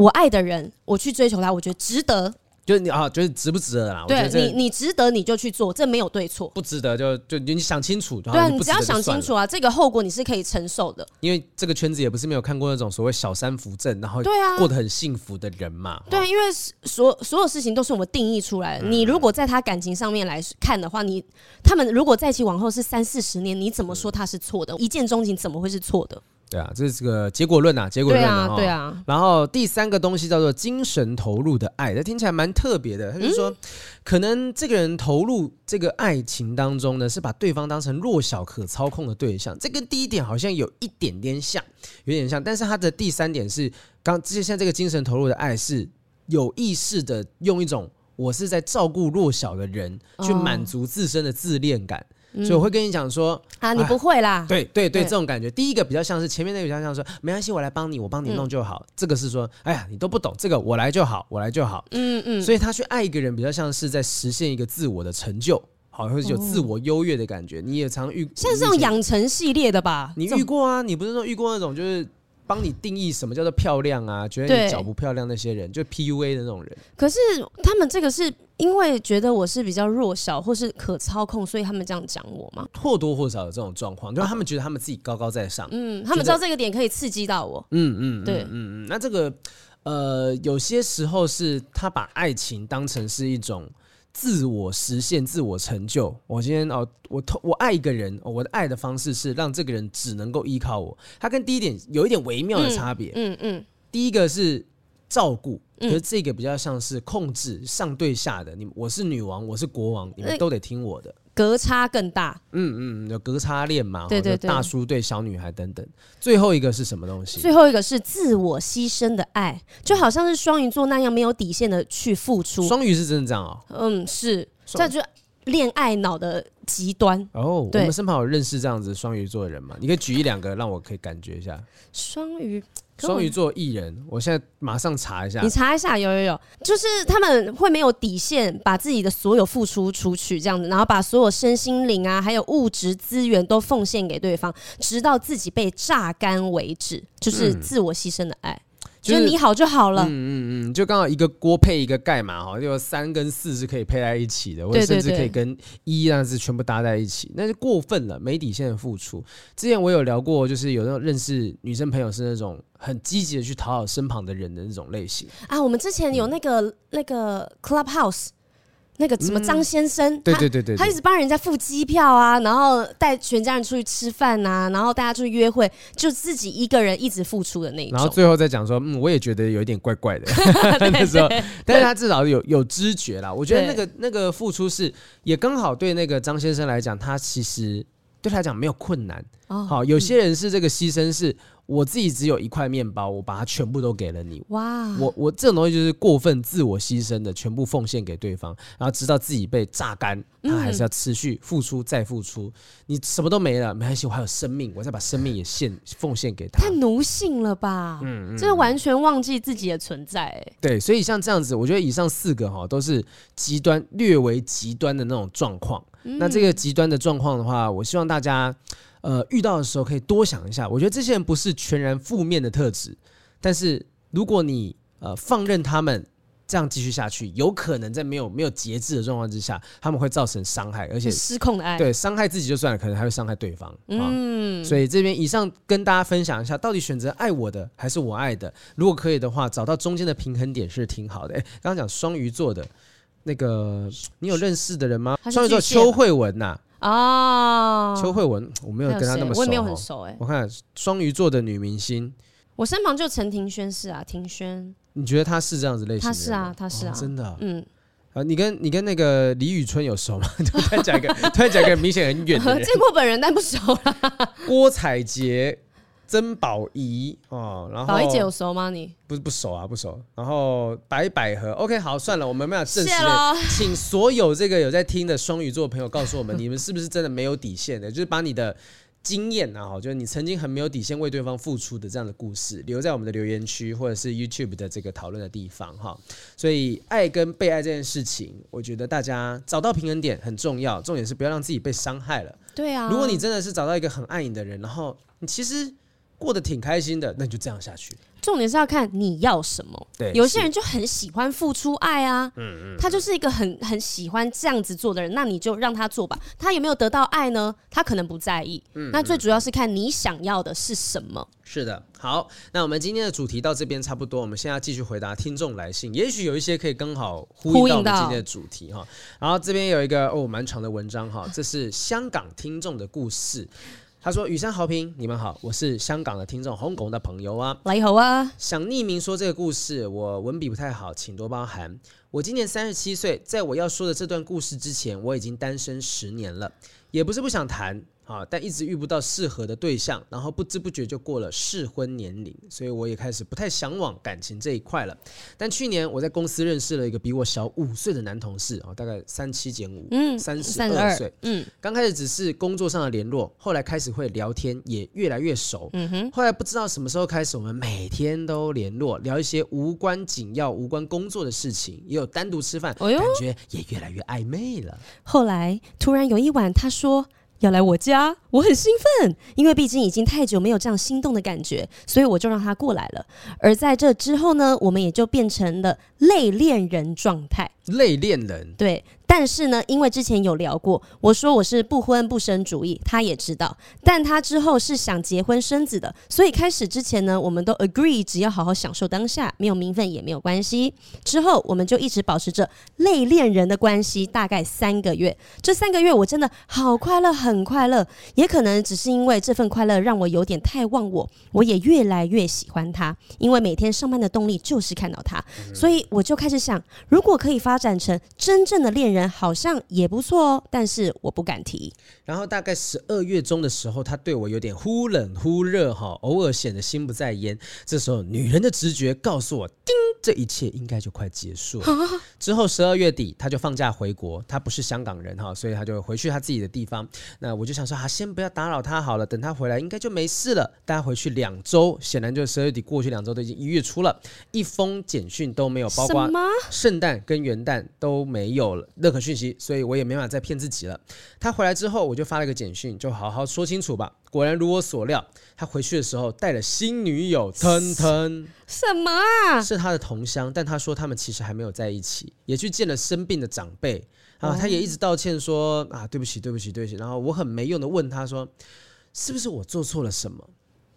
我爱的人，我去追求他，我觉得值得。就是你啊，就是值不值得啦？对你，你值得你就去做，这没有对错。不值得就就你想清楚。对啊，你只要想清楚啊，这个后果你是可以承受的。因为这个圈子也不是没有看过那种所谓小三扶正，然后对啊过得很幸福的人嘛。对啊，因为所所有事情都是我们定义出来的。你如果在他感情上面来看的话，你他们如果在一起往后是三四十年，你怎么说他是错的？一见钟情怎么会是错的？对啊，这是个结果论啊，结果论啊，对啊。然后第三个东西叫做精神投入的爱，它听起来蛮特别的。他就说，嗯、可能这个人投入这个爱情当中呢，是把对方当成弱小可操控的对象。这跟第一点好像有一点点像，有点像。但是他的第三点是，刚之前像这个精神投入的爱是有意识的用一种我是在照顾弱小的人，去满足自身的自恋感。哦所以我会跟你讲说啊，你不会啦。对对对，这种感觉，第一个比较像是前面那个比较像说，没关系，我来帮你，我帮你弄就好。这个是说，哎呀，你都不懂这个，我来就好，我来就好。嗯嗯。所以他去爱一个人，比较像是在实现一个自我的成就，好，或者有自我优越的感觉。你也常遇，像是这种养成系列的吧？你遇过啊？你不是说遇过那种就是帮你定义什么叫做漂亮啊？觉得你脚不漂亮那些人，就 PUA 的那种人。可是他们这个是。因为觉得我是比较弱小或是可操控，所以他们这样讲我吗？或多或少有这种状况，就是他们觉得他们自己高高在上，嗯，他们知道这个点可以刺激到我，嗯嗯，对，嗯嗯。那这个呃，有些时候是他把爱情当成是一种自我实现、自我成就。我今天哦，我我爱一个人，我的爱的方式是让这个人只能够依靠我。他跟第一点有一点微妙的差别，嗯嗯。第一个是照顾。可是这个比较像是控制上对下的，你我是女王，我是国王，你们都得听我的，隔差更大。嗯嗯，有隔差恋嘛？对对对，大叔对小女孩等等。最后一个是什么东西？最后一个是自我牺牲的爱，就好像是双鱼座那样没有底线的去付出。双鱼是真的这样哦？嗯，是，这就恋爱脑的极端。哦，我们身旁有认识这样子双鱼座的人吗？你可以举一两个让我可以感觉一下。双鱼。双鱼座艺人，我现在马上查一下。你查一下，有有有，就是他们会没有底线，把自己的所有付出出去，这样子，然后把所有身心灵啊，还有物质资源都奉献给对方，直到自己被榨干为止，就是自我牺牲的爱。嗯就是你好就好了，嗯嗯嗯，就刚好一个锅配一个盖嘛，哈，就三跟四是可以配在一起的，或者甚至可以跟一那是全部搭在一起，那就过分了，没底线的付出。之前我有聊过，就是有那种认识女生朋友是那种很积极的去讨好身旁的人的那种类型啊。我们之前有那个、嗯、那个 Clubhouse。那个什么张先生，嗯、对对对对，他一直帮人家付机票啊，然后带全家人出去吃饭啊，然后大家出去约会，就自己一个人一直付出的那种。然后最后再讲说，嗯，我也觉得有一点怪怪的 *laughs* 那时候，但是他至少有有知觉啦。我觉得那个那个付出是也刚好对那个张先生来讲，他其实对他来讲没有困难。哦，好，有些人是这个牺牲是。我自己只有一块面包，我把它全部都给了你。哇！我我这种东西就是过分自我牺牲的，全部奉献给对方，然后直到自己被榨干，他还是要持续付出再付出。你什么都没了，没关系，我还有生命，我再把生命也献奉献给他。太奴性了吧？嗯，这完全忘记自己的存在。对，所以像这样子，我觉得以上四个哈都是极端，略为极端的那种状况。那这个极端的状况的话，我希望大家。呃，遇到的时候可以多想一下。我觉得这些人不是全然负面的特质，但是如果你呃放任他们这样继续下去，有可能在没有没有节制的状况之下，他们会造成伤害，而且失控的爱，对，伤害自己就算了，可能还会伤害对方。嗯，所以这边以上跟大家分享一下，到底选择爱我的还是我爱的？如果可以的话，找到中间的平衡点是挺好的。哎，刚刚讲双鱼座的那个，你有认识的人吗？双鱼座邱慧文呐。哦，邱慧文，我没有跟他那么熟，我也没有很熟哎。我看双鱼座的女明星，我身旁就陈庭轩是啊，庭轩，你觉得她是这样子类型的？她是啊，她是啊，真的，嗯，啊，你跟你跟那个李宇春有熟吗？*laughs* 突然讲一个，突然讲一个明显很远的人，见过本人但不熟啦。*laughs* 郭采洁。曾宝仪哦，然后宝仪姐有熟吗？你不是不熟啊，不熟。然后白百合，OK，好，算了，我们没有正式的，请所有这个有在听的双鱼座的朋友告诉我们，*laughs* 你们是不是真的没有底线的？就是把你的经验啊，就是你曾经很没有底线为对方付出的这样的故事，留在我们的留言区或者是 YouTube 的这个讨论的地方哈。所以爱跟被爱这件事情，我觉得大家找到平衡点很重要，重点是不要让自己被伤害了。对啊，如果你真的是找到一个很爱你的人，然后你其实。过得挺开心的，那你就这样下去。重点是要看你要什么。对，有些人就很喜欢付出爱啊，嗯嗯，他就是一个很很喜欢这样子做的人，那你就让他做吧。他有没有得到爱呢？他可能不在意。嗯，那最主要是看你想要的是什么。是的，好，那我们今天的主题到这边差不多，我们现在继续回答听众来信，也许有一些可以刚好呼应到我们今天的主题哈。然后这边有一个哦蛮长的文章哈，这是香港听众的故事。他说：“雨山好评，你们好，我是香港的听众，香港的朋友啊，你好啊。想匿名说这个故事，我文笔不太好，请多包涵。我今年三十七岁，在我要说的这段故事之前，我已经单身十年了，也不是不想谈。”啊！但一直遇不到适合的对象，然后不知不觉就过了适婚年龄，所以我也开始不太向往感情这一块了。但去年我在公司认识了一个比我小五岁的男同事，啊，大概三七减五，嗯，三十二岁，嗯，刚开始只是工作上的联络，后来开始会聊天，也越来越熟，嗯哼。后来不知道什么时候开始，我们每天都联络，聊一些无关紧要、无关工作的事情，也有单独吃饭，感觉也越来越暧昧了。后来突然有一晚，他说。要来我家，我很兴奋，因为毕竟已经太久没有这样心动的感觉，所以我就让他过来了。而在这之后呢，我们也就变成了类恋人状态。类恋人，对。但是呢，因为之前有聊过，我说我是不婚不生主义，他也知道。但他之后是想结婚生子的，所以开始之前呢，我们都 agree 只要好好享受当下，没有名分也没有关系。之后我们就一直保持着类恋人的关系，大概三个月。这三个月我真的好快乐，很快乐。也可能只是因为这份快乐让我有点太忘我，我也越来越喜欢他。因为每天上班的动力就是看到他，所以我就开始想，如果可以发展成真正的恋人。好像也不错哦，但是我不敢提。然后大概十二月中的时候，他对我有点忽冷忽热哈，偶尔显得心不在焉。这时候，女人的直觉告诉我，叮，这一切应该就快结束了。之后十二月底，他就放假回国，他不是香港人哈，所以他就回去他自己的地方。那我就想说，啊，先不要打扰他好了，等他回来应该就没事了。大家回去两周，显然就十二月底过去两周都已经一月初了，一封简讯都没有，包括圣诞跟元旦都没有了任何讯息，所以我也没法再骗自己了。他回来之后，我就发了个简讯，就好好说清楚吧。果然如我所料，他回去的时候带了新女友腾腾。什么啊？是他的同乡，但他说他们其实还没有在一起，也去见了生病的长辈啊。他也一直道歉说啊，对不起，对不起，对不起。然后我很没用的问他说，是不是我做错了什么？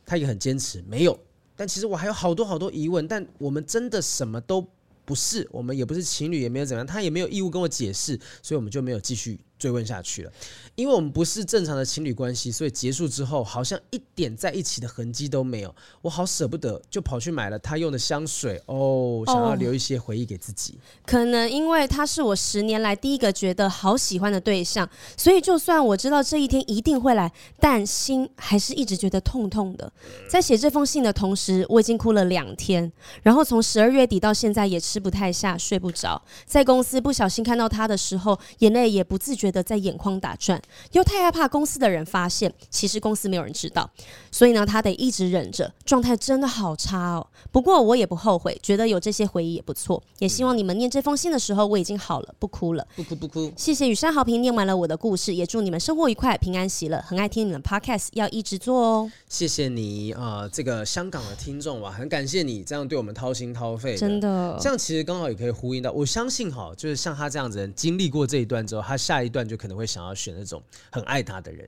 他也很坚持没有。但其实我还有好多好多疑问。但我们真的什么都不是，我们也不是情侣，也没有怎样，他也没有义务跟我解释，所以我们就没有继续追问下去了。因为我们不是正常的情侣关系，所以结束之后好像一点在一起的痕迹都没有。我好舍不得，就跑去买了他用的香水哦，想要留一些回忆给自己。可能因为他是我十年来第一个觉得好喜欢的对象，所以就算我知道这一天一定会来，但心还是一直觉得痛痛的。在写这封信的同时，我已经哭了两天，然后从十二月底到现在也吃不太下，睡不着。在公司不小心看到他的时候，眼泪也不自觉的在眼眶打转，又太害怕公司的人发现，其实公司没有人知道，所以呢，他得一直忍着，状态真的好差哦。不过我也不后悔，觉得有这些回忆也不错。也希望你们念这封信的时候，我已经好了，不哭了，不哭不哭。谢谢雨山好评，念完了我的故事，也祝你们生活愉快，平安喜乐。很爱听你们 podcast，要一直做哦。谢谢你啊、呃，这个香港的听众哇，很感谢你这样对我们掏心掏肺，真的。这样其实刚好也可以呼应到，我相信哈，就是像他这样子人，经历过这一段之后，他下一段就可能会想要选那种很爱他的人。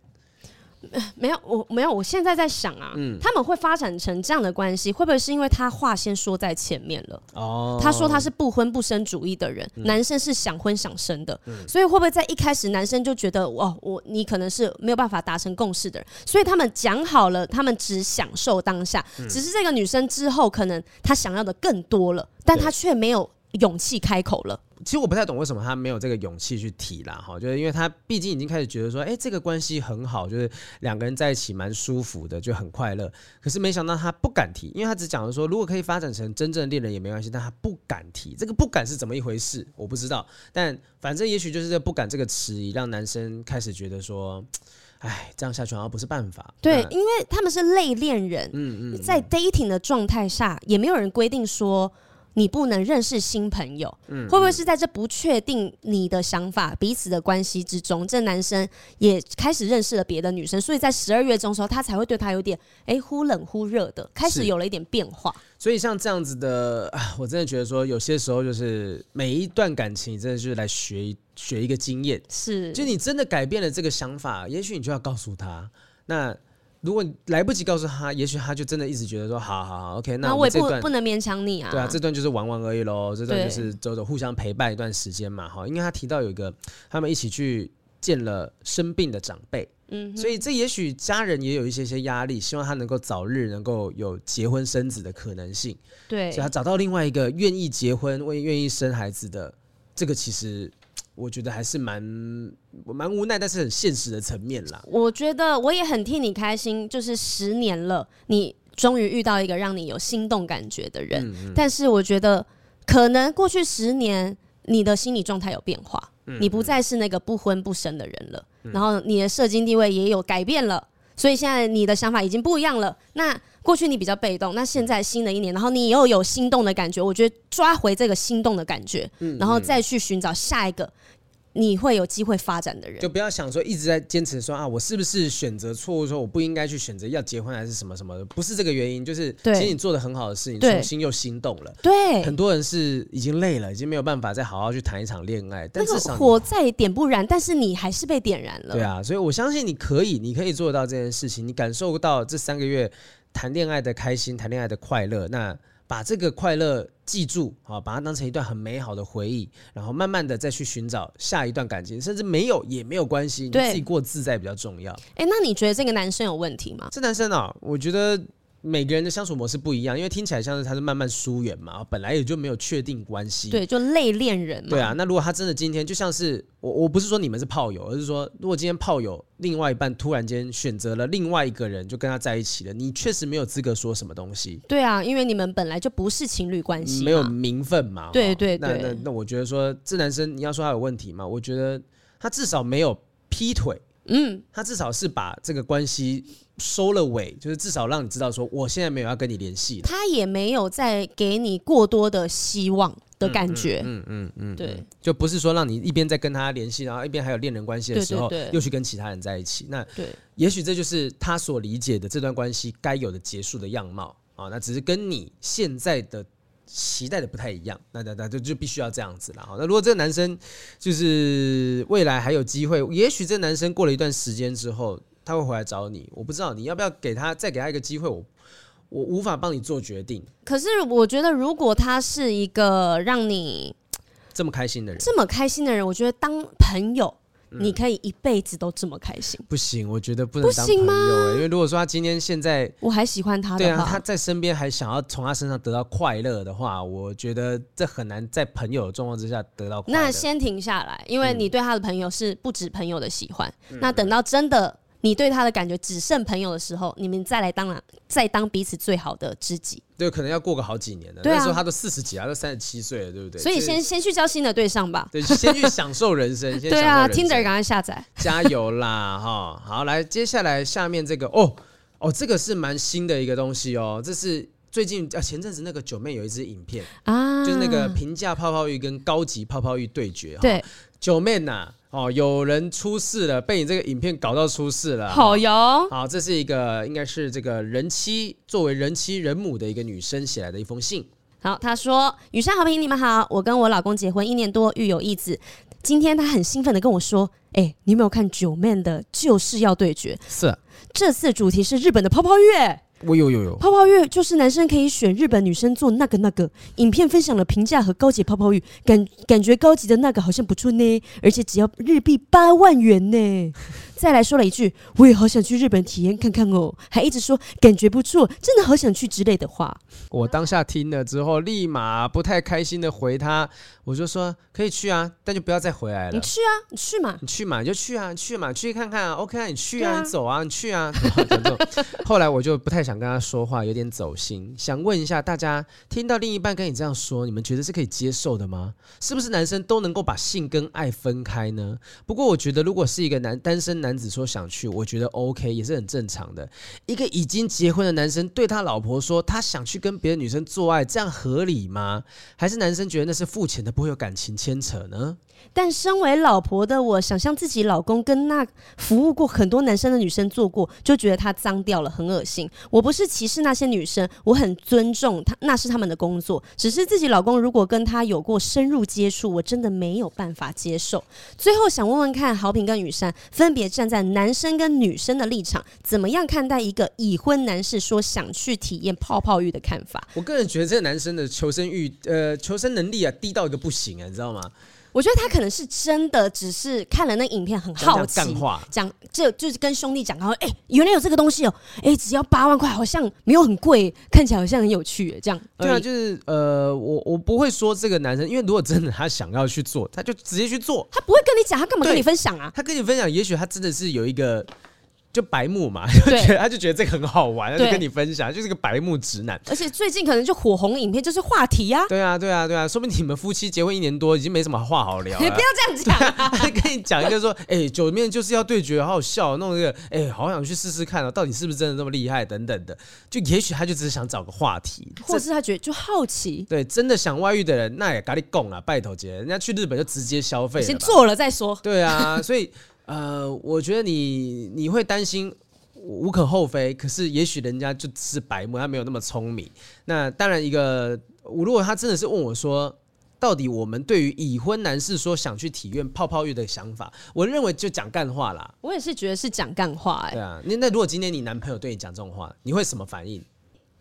没有，我没有，我现在在想啊，嗯，他们会发展成这样的关系，会不会是因为他话先说在前面了？哦，他说他是不婚不生主义的人，嗯、男生是想婚想生的，嗯、所以会不会在一开始男生就觉得，哦，我你可能是没有办法达成共识的人，所以他们讲好了，他们只享受当下，嗯、只是这个女生之后可能她想要的更多了，但她却没有勇气开口了。其实我不太懂为什么他没有这个勇气去提啦，哈，就是因为他毕竟已经开始觉得说，哎，这个关系很好，就是两个人在一起蛮舒服的，就很快乐。可是没想到他不敢提，因为他只讲了说，如果可以发展成真正的恋人也没关系，但他不敢提。这个不敢是怎么一回事？我不知道。但反正也许就是这不敢这个迟疑，让男生开始觉得说，哎，这样下去好像不是办法。对，因为他们是类恋人，嗯嗯，在 dating 的状态下，也没有人规定说。你不能认识新朋友，嗯，会不会是在这不确定你的想法、彼此的关系之中，这男生也开始认识了别的女生，所以在十二月中的时候，他才会对他有点哎忽冷忽热的，开始有了一点变化。所以像这样子的，我真的觉得说，有些时候就是每一段感情，真的就是来学学一个经验，是，就你真的改变了这个想法，也许你就要告诉他那。如果来不及告诉他，也许他就真的一直觉得说，好好好，OK，那我也不不能勉强你啊。对啊，这段就是玩玩而已喽，这段就是走走互相陪伴一段时间嘛，哈。因为他提到有一个，他们一起去见了生病的长辈，嗯，所以这也许家人也有一些些压力，希望他能够早日能够有结婚生子的可能性，对，所以他找到另外一个愿意结婚、为愿意生孩子的，这个其实。我觉得还是蛮蛮无奈，但是很现实的层面啦。我觉得我也很替你开心，就是十年了，你终于遇到一个让你有心动感觉的人。嗯嗯，但是我觉得，可能过去十年你的心理状态有变化，你不再是那个不婚不生的人了，嗯、然后你的社经地位也有改变了，所以现在你的想法已经不一样了。那过去你比较被动，那现在新的一年，然后你又有心动的感觉，我觉得抓回这个心动的感觉，嗯嗯，然后再去寻找下一个你会有机会发展的人，就不要想说一直在坚持说啊，我是不是选择错误？说我不应该去选择要结婚还是什么什么的，不是这个原因，就是其实你做的很好的事情，重新又心动了。对，很多人是已经累了，已经没有办法再好好去谈一场恋爱，但是火再也点不燃，但是你还是被点燃了。对啊，所以我相信你可以，你可以做到这件事情，你感受到这三个月。谈恋爱的开心，谈恋爱的快乐，那把这个快乐记住，好，把它当成一段很美好的回忆，然后慢慢的再去寻找下一段感情，甚至没有也没有关系，你自己过自在比较重要。哎，那你觉得这个男生有问题吗？这男生啊，我觉得。每个人的相处模式不一样，因为听起来像是他是慢慢疏远嘛，本来也就没有确定关系。对，就类恋人嘛。对啊，那如果他真的今天就像是我，我不是说你们是炮友，而是说如果今天炮友另外一半突然间选择了另外一个人，就跟他在一起了，你确实没有资格说什么东西。对啊，因为你们本来就不是情侣关系，没有名分嘛。对对对。那那那，我觉得说这男生你要说他有问题嘛？我觉得他至少没有劈腿。嗯，他至少是把这个关系收了尾，就是至少让你知道说，我现在没有要跟你联系。他也没有再给你过多的希望的感觉。嗯嗯嗯，嗯，对，就不是说让你一边在跟他联系，然后一边还有恋人关系的时候，对对对，又去跟其他人在一起。那对，也许这就是他所理解的这段关系该有的结束的样貌啊。那只是跟你现在的。期待的不太一样，那那那就就必须要这样子了。那如果这个男生就是未来还有机会，也许这个男生过了一段时间之后，他会回来找你。我不知道你要不要给他再给他一个机会，我我无法帮你做决定。可是我觉得，如果他是一个让你这么开心的人，这么开心的人，我觉得当朋友。你可以一辈子都这么开心？不行，我觉得不能当朋友欸，因为如果说他今天现在我还喜欢他的话，对啊，他在身边还想要从他身上得到快乐的话，我觉得这很难在朋友的状况之下得到快乐。那先停下来，因为你对他的朋友是不止朋友的喜欢。嗯，那等到真的你对他的感觉只剩朋友的时候，你们再来当然，再当彼此最好的知己。对，可能要过个好几年了。对啊，那时候他都四十几他，都三十七岁了，对不对？所以先先去交新的对象吧。对，先去享受人生。*laughs* 先对啊，Tinder 赶快下载，*laughs* 加油啦哈！好，来，接下来下面这个哦哦，这个是蛮新的一个东西哦，这是最近啊前阵子那个九妹有一支影片啊，就是那个平价泡泡浴跟高级泡泡浴对决。对，九妹呐。哦，有人出事了，被你这个影片搞到出事了。好哟，好，这是一个应该是这个人妻作为人妻人母的一个女生写来的一封信。好，她说：“雨珊好评，你们好，我跟我老公结婚一年多，育有一子。今天他很兴奋的跟我说，哎、欸，你有没有看九妹的就是要对决？是，这次主题是日本的泡泡浴。”我有有有，泡泡浴就是男生可以选日本女生做那个那个。影片分享了平价和高级泡泡浴，感感觉高级的那个好像不错呢，而且只要日币八万元呢。再来说了一句，我也好想去日本体验看看哦，还一直说感觉不错，真的好想去之类的话。我当下听了之后，立马不太开心的回他，我就说可以去啊，但就不要再回来了。你去啊，你去嘛，你去嘛，你就去啊，你去嘛，去看看啊，OK 啊，你去啊，啊你走啊，你去啊。*laughs* 后来我就不太想跟他说话，有点走心，想问一下大家，听到另一半跟你这样说，你们觉得是可以接受的吗？是不是男生都能够把性跟爱分开呢？不过我觉得，如果是一个男单身。男子说想去，我觉得 OK 也是很正常的。一个已经结婚的男生对他老婆说他想去跟别的女生做爱，这样合理吗？还是男生觉得那是付钱的，不会有感情牵扯呢？但身为老婆的我，想象自己老公跟那服务过很多男生的女生做过，就觉得他脏掉了，很恶心。我不是歧视那些女生，我很尊重他，那是他们的工作。只是自己老公如果跟他有过深入接触，我真的没有办法接受。最后想问问看，豪平跟雨珊分别站在男生跟女生的立场，怎么样看待一个已婚男士说想去体验泡泡浴的看法？我个人觉得这个男生的求生欲，呃，求生能力啊，低到一个不行啊，你知道吗？我觉得他可能是真的，只是看了那影片很好奇，讲这就是跟兄弟讲，然后哎，原来有这个东西哦，哎，只要八万块，好像没有很贵，看起来好像很有趣，这样。对啊，就是呃，我我不会说这个男生，因为如果真的他想要去做，他就直接去做，他不会跟你讲，他干嘛跟你分享啊？他跟你分享，也许他真的是有一个。就白目嘛，就 *laughs* 觉得他就觉得这个很好玩，他就跟你分享，就是个白目直男。而且最近可能就火红影片就是话题呀。对啊，对啊，对啊，说不定你们夫妻结婚一年多，已经没什么话好聊了。你不要这样讲，*laughs* 他跟你讲一个说，*laughs* 哎，九面就是要对决，好好笑，弄一个，哎，好想去试试看哦，到底是不是真的这么厉害等等的。就也许他就只是想找个话题，或是他觉得就好奇。对，真的想外遇的人，那也咖喱拱啊，拜托姐，人家去日本就直接消费，先做了再说。对啊，所以呃，我觉得你你会担心。无可厚非，可是也许人家就只是白目，他没有那么聪明。那当然，一个我如果他真的是问我说，到底我们对于已婚男士说想去体验泡泡浴的想法，我认为就讲干话啦。我也是觉得是讲干话，哎，对啊。那那如果今天你男朋友对你讲这种话，你会什么反应？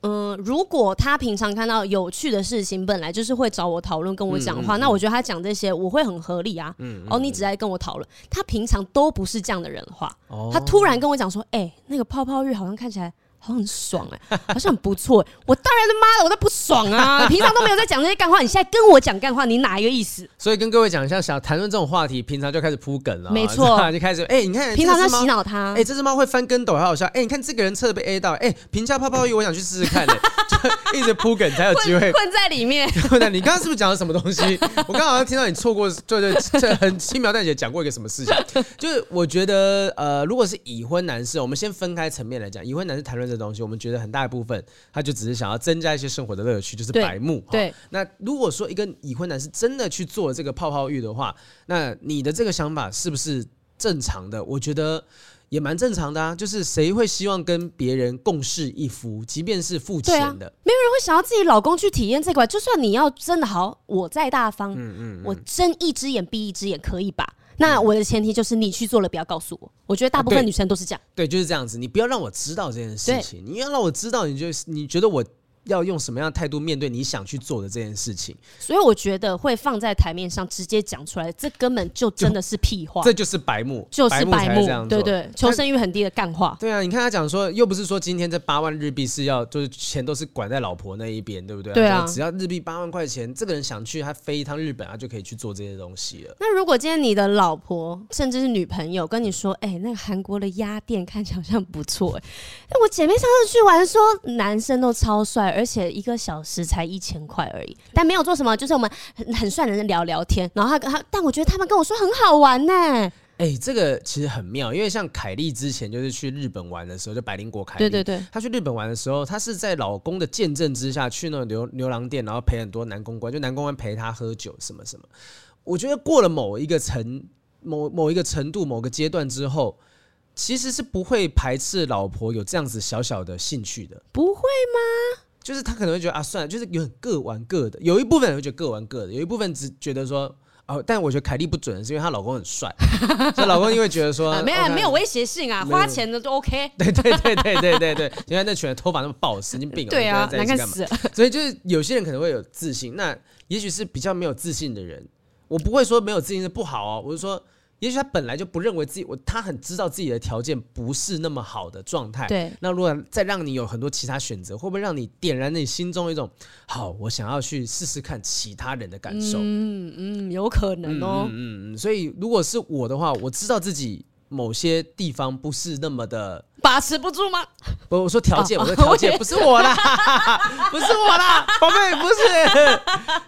嗯，如果他平常看到有趣的事情，本来就是会找我讨论，跟我讲话，嗯嗯嗯，那我觉得他讲这些我会很合理啊。嗯，嗯，嗯，哦，你只在跟我讨论，他平常都不是这样的人的话，哦，他突然跟我讲说，哎、欸，那个泡泡浴好像看起来。好很爽哎、欸，好像很不错、欸。*laughs* 我当然他妈的我都不爽啊！*laughs* 平常都没有在讲这些干话，你现在跟我讲干话，你哪一个意思？所以跟各位讲一下，想谈论这种话题，平常就开始铺梗了。没错，*laughs* 就开始哎、欸，你看，平常在洗脑他。哎、欸，这只猫会翻跟斗，好好笑。哎、欸，你看这个人侧被 A 到。哎、欸，评价泡泡浴，我想去试试看、欸。就一直铺梗才有机会混在里面。你刚刚是不是讲了什么东西？我刚刚好像听到你错过，对对，这很轻描淡写讲过一个什么事情？就是我觉得，呃，如果是已婚男士，我们先分开层面来讲，已婚男士谈论这东西，我们觉得很。大一部分，他就只是想要增加一些生活的乐趣，就是白目。对，对，那如果说一个已婚男是真的去做这个泡泡浴的话，那你的这个想法是不是正常的？我觉得也蛮正常的啊。就是谁会希望跟别人共侍一夫，即便是付钱的，啊，没有人会想要自己老公去体验这块。就算你要真的好，我再大方，嗯嗯，嗯，我睁一只眼闭一只眼，可以吧？那我的前提就是你去做了，不要告诉我。我觉得大部分女生都是这样。对，对，就是这样子。你不要让我知道这件事情，你要让我知道，你就你觉得我要用什么样的态度面对你想去做的这件事情。所以我觉得会放在台面上直接讲出来，这根本就真的是屁话，这就是白目，就是白目，对，对对，求生欲很低的干话。对啊，你看他讲说，又不是说今天这八万日币是要，就是钱都是管在老婆那一边，对不对？对啊，只要日币八万块钱，这个人想去，他飞一趟日本，他就可以去做这些东西了。那如果今天你的老婆甚至是女朋友跟你说，哎、欸，那个韩国的鸭店看起来好像不错，哎，我姐妹上次去玩说男生都超帅，而且一个小时才一千块而已，但没有做什么，就是我们很很帅的人聊聊天，然后他跟他，但我觉得他们跟我说很好玩呢。哎、欸，这个其实很妙，因为像凯莉之前就是去日本玩的时候，就百灵果凯莉，对对对，她去日本玩的时候，她是在老公的见证之下去那种牛牛郎店，然后陪很多男公关，就男公关陪她喝酒什么什么。我觉得过了某一个程某某一个程度某个阶段之后，其实是不会排斥老婆有这样子小小的兴趣的，不会吗？就是他可能会觉得啊，算了，就是有各玩各的，有一部分人会觉得各玩各的，有一部分只觉得说。哦，但我觉得凯莉不准，是因为她老公很帅，*laughs* 所以老公因为觉得说、*laughs* 啊、没有、没有威胁性啊，花钱的都 OK。对对对对对对对，你看那群人头发那么爆，神经病啊！对啊，难看死。所以就是有些人可能会有自信，那也许是比较没有自信的人，我不会说没有自信是不好哦，我是说。也许他本来就不认为自己，我他很知道自己的条件不是那么好的状态。对，那如果再让你有很多其他选择，会不会让你点燃你心中一种好，我想要去试试看其他人的感受？嗯嗯，有可能哦。嗯嗯嗯。所以如果是我的话，我知道自己某些地方不是那么的。把持不住吗？不，我说条件，我说条件不是我啦，*laughs* 不是我啦，宝贝，不是。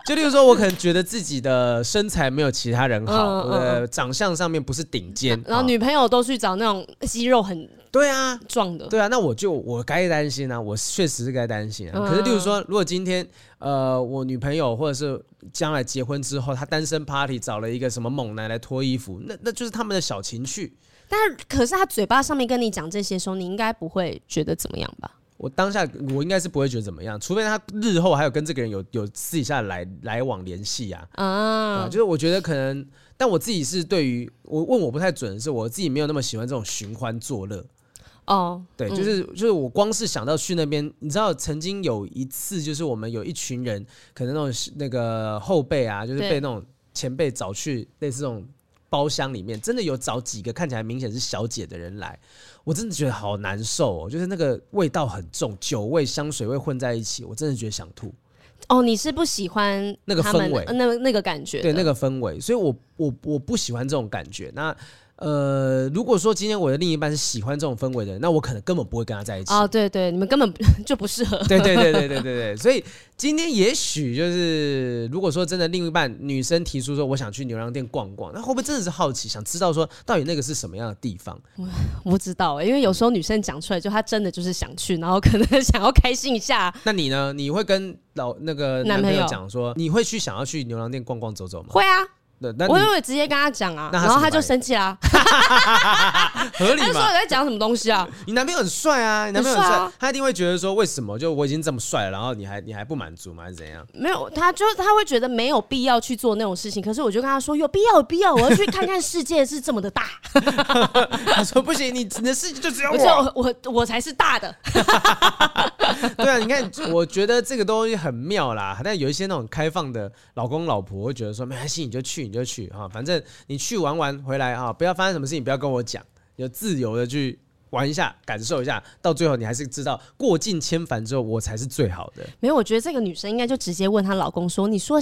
就例如说，我可能觉得自己的身材没有其他人好，呃，长相上面不是顶尖，然后女朋友都去找那种肌肉很对啊壮的，对啊，那我就我该担心啊，我确实是该担心啊。可是例如说，如果今天呃，我女朋友或者是将来结婚之后，她单身 party 找了一个什么猛男来脱衣服，那那就是他们的小情趣。但，可是他嘴巴上面跟你讲这些时候，你应该不会觉得怎么样吧？我当下我应该是不会觉得怎么样，除非他日后还有跟这个人有有私底下来来往联系啊。啊，就是我觉得可能，但我自己是对于我问我不太准的是，我自己没有那么喜欢这种寻欢作乐。哦，对，就是就是我光是想到去那边，你知道，曾经有一次，就是我们有一群人，可能那种那个后辈啊，就是被那种前辈找去类似这种。包厢里面真的有找几个看起来明显是小姐的人来，我真的觉得好难受哦，就是那个味道很重，酒味、香水味混在一起，我真的觉得想吐。哦，你是不喜欢那个氛围，那个那个感觉，对那个氛围，所以我我我不喜欢这种感觉。那。呃，如果说今天我的另一半是喜欢这种氛围的人，那我可能根本不会跟他在一起。哦，对对，你们根本就不适合。*laughs* 对对对对对对对，所以今天也许就是，如果说真的另一半女生提出说我想去牛郎店逛逛，那会不会真的是好奇，想知道说到底那个是什么样的地方？我不知道，因为有时候女生讲出来，就她真的就是想去，然后可能想要开心一下。那你呢？你会跟老那个男朋友讲说，你会去想要去牛郎店逛逛走走吗？会啊。我也会直接跟他讲啊，然后他就生气啦。*laughs* 合理吗？他说你在讲什么东西啊？你男朋友很帅啊，你男朋友很帅，他一定会觉得说，为什么就我已经这么帅了，然后你还你还不满足吗？还是怎样？没有，他就他会觉得没有必要去做那种事情。可是我就跟他说，有必要，有必要，我要去看看世界是这么的大。*laughs* 他说不行，你你的世界就只有我，我我我才是大的。*laughs* 对啊，你看，我觉得这个东西很妙啦。但有一些那种开放的老公老婆会觉得说，没关系，你就去。你就去哈，反正你去玩玩回来哈，不要发生什么事情，不要跟我讲，就自由的去玩一下，感受一下，到最后你还是知道过尽千帆之后，我才是最好的。没有，我觉得这个女生应该就直接问她老公说：“你说，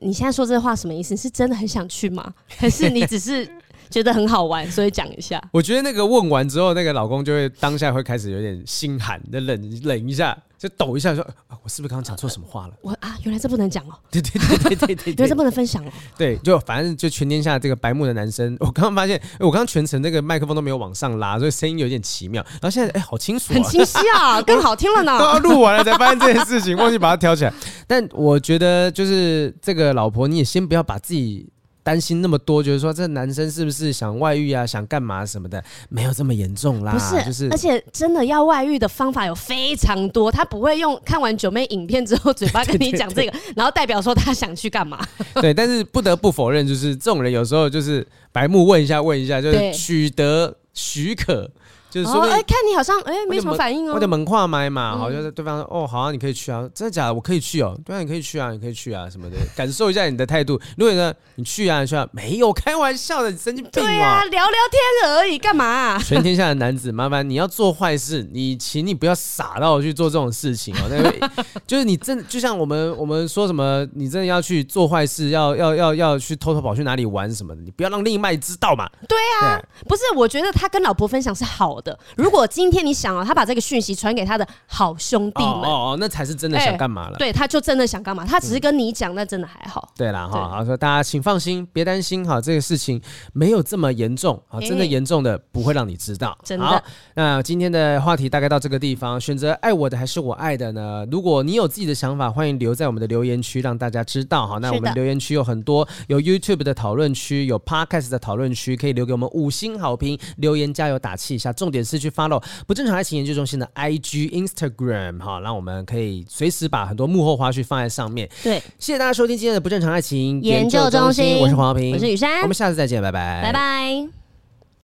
你现在说这话什么意思？是真的很想去吗？还是你只是觉得很好玩，所以讲一下？” *laughs* 我觉得那个问完之后，那个老公就会当下会开始有点心寒的冷冷一下。就抖一下说，啊，我是不是刚刚讲错什么话了？我啊，原来这不能讲哦。*laughs* 对对对对对对，原来这不能分享哦。对，就反正就全天下这个白目的男生，我刚刚发现，我刚刚全程那个麦克风都没有往上拉，所以声音有点奇妙。然后现在哎，好清楚，很清晰啊，*laughs* 更好听了呢。都要录完了才发现这件事情，忘记把它挑起来。但我觉得就是这个老婆，你也先不要把自己。担心那么多，就是说这男生是不是想外遇啊？想干嘛什么的？没有这么严重啦。不是，就是而且真的要外遇的方法有非常多。他不会用看完九妹影片之后嘴巴跟你讲 *laughs* 这个，然后代表说他想去干嘛？*laughs* 对，但是不得不否认，就是这种人有时候就是白目问一下问一下，就是取得许可。就是说，哎，看你好像哎没什么反应哦，我的门跨麦嘛，好，像是对方说哦，好啊，你可以去啊，真的假的？我可以去哦，对啊，你可以去啊，你可以去啊，什么的，感受一下你的态度。如果呢，你去啊，你去啊，没有开玩笑的，你神经病啊，对啊，聊聊天而已，干嘛？全天下的男子，麻烦你要做坏事，你请你不要傻到去做这种事情哦。那个就是你真就像我们我们说什么，你真的要去做坏事，要要要要去偷偷跑去哪里玩什么的，你不要让另一半知道嘛。对啊，不是，我觉得他跟老婆分享是好的。如果今天你想啊，他把这个讯息传给他的好兄弟们，哦哦，那才是真的想干嘛了。对，他就真的想干嘛，他只是跟你讲，那真的还好。对啦哈，好说大家请放心，别担心哈，这个事情没有这么严重啊，真的严重的不会让你知道。真的。那今天的话题大概到这个地方，选择爱我的还是我爱的呢？如果你有自己的想法，欢迎留在我们的留言区，让大家知道哈。那我们留言区有很多，有 YouTube 的讨论区，有 Podcast 的讨论区，可以留给我们五星好评，留言加油打气一下。重点是去 follow 不正常爱情研究中心的 IG Instagram 哈，让我们可以随时把很多幕后花絮放在上面。对，谢谢大家收听今天的不正常爱情研究中心，我是黄浩平，我是雨珊，我们下次再见，拜拜，拜拜。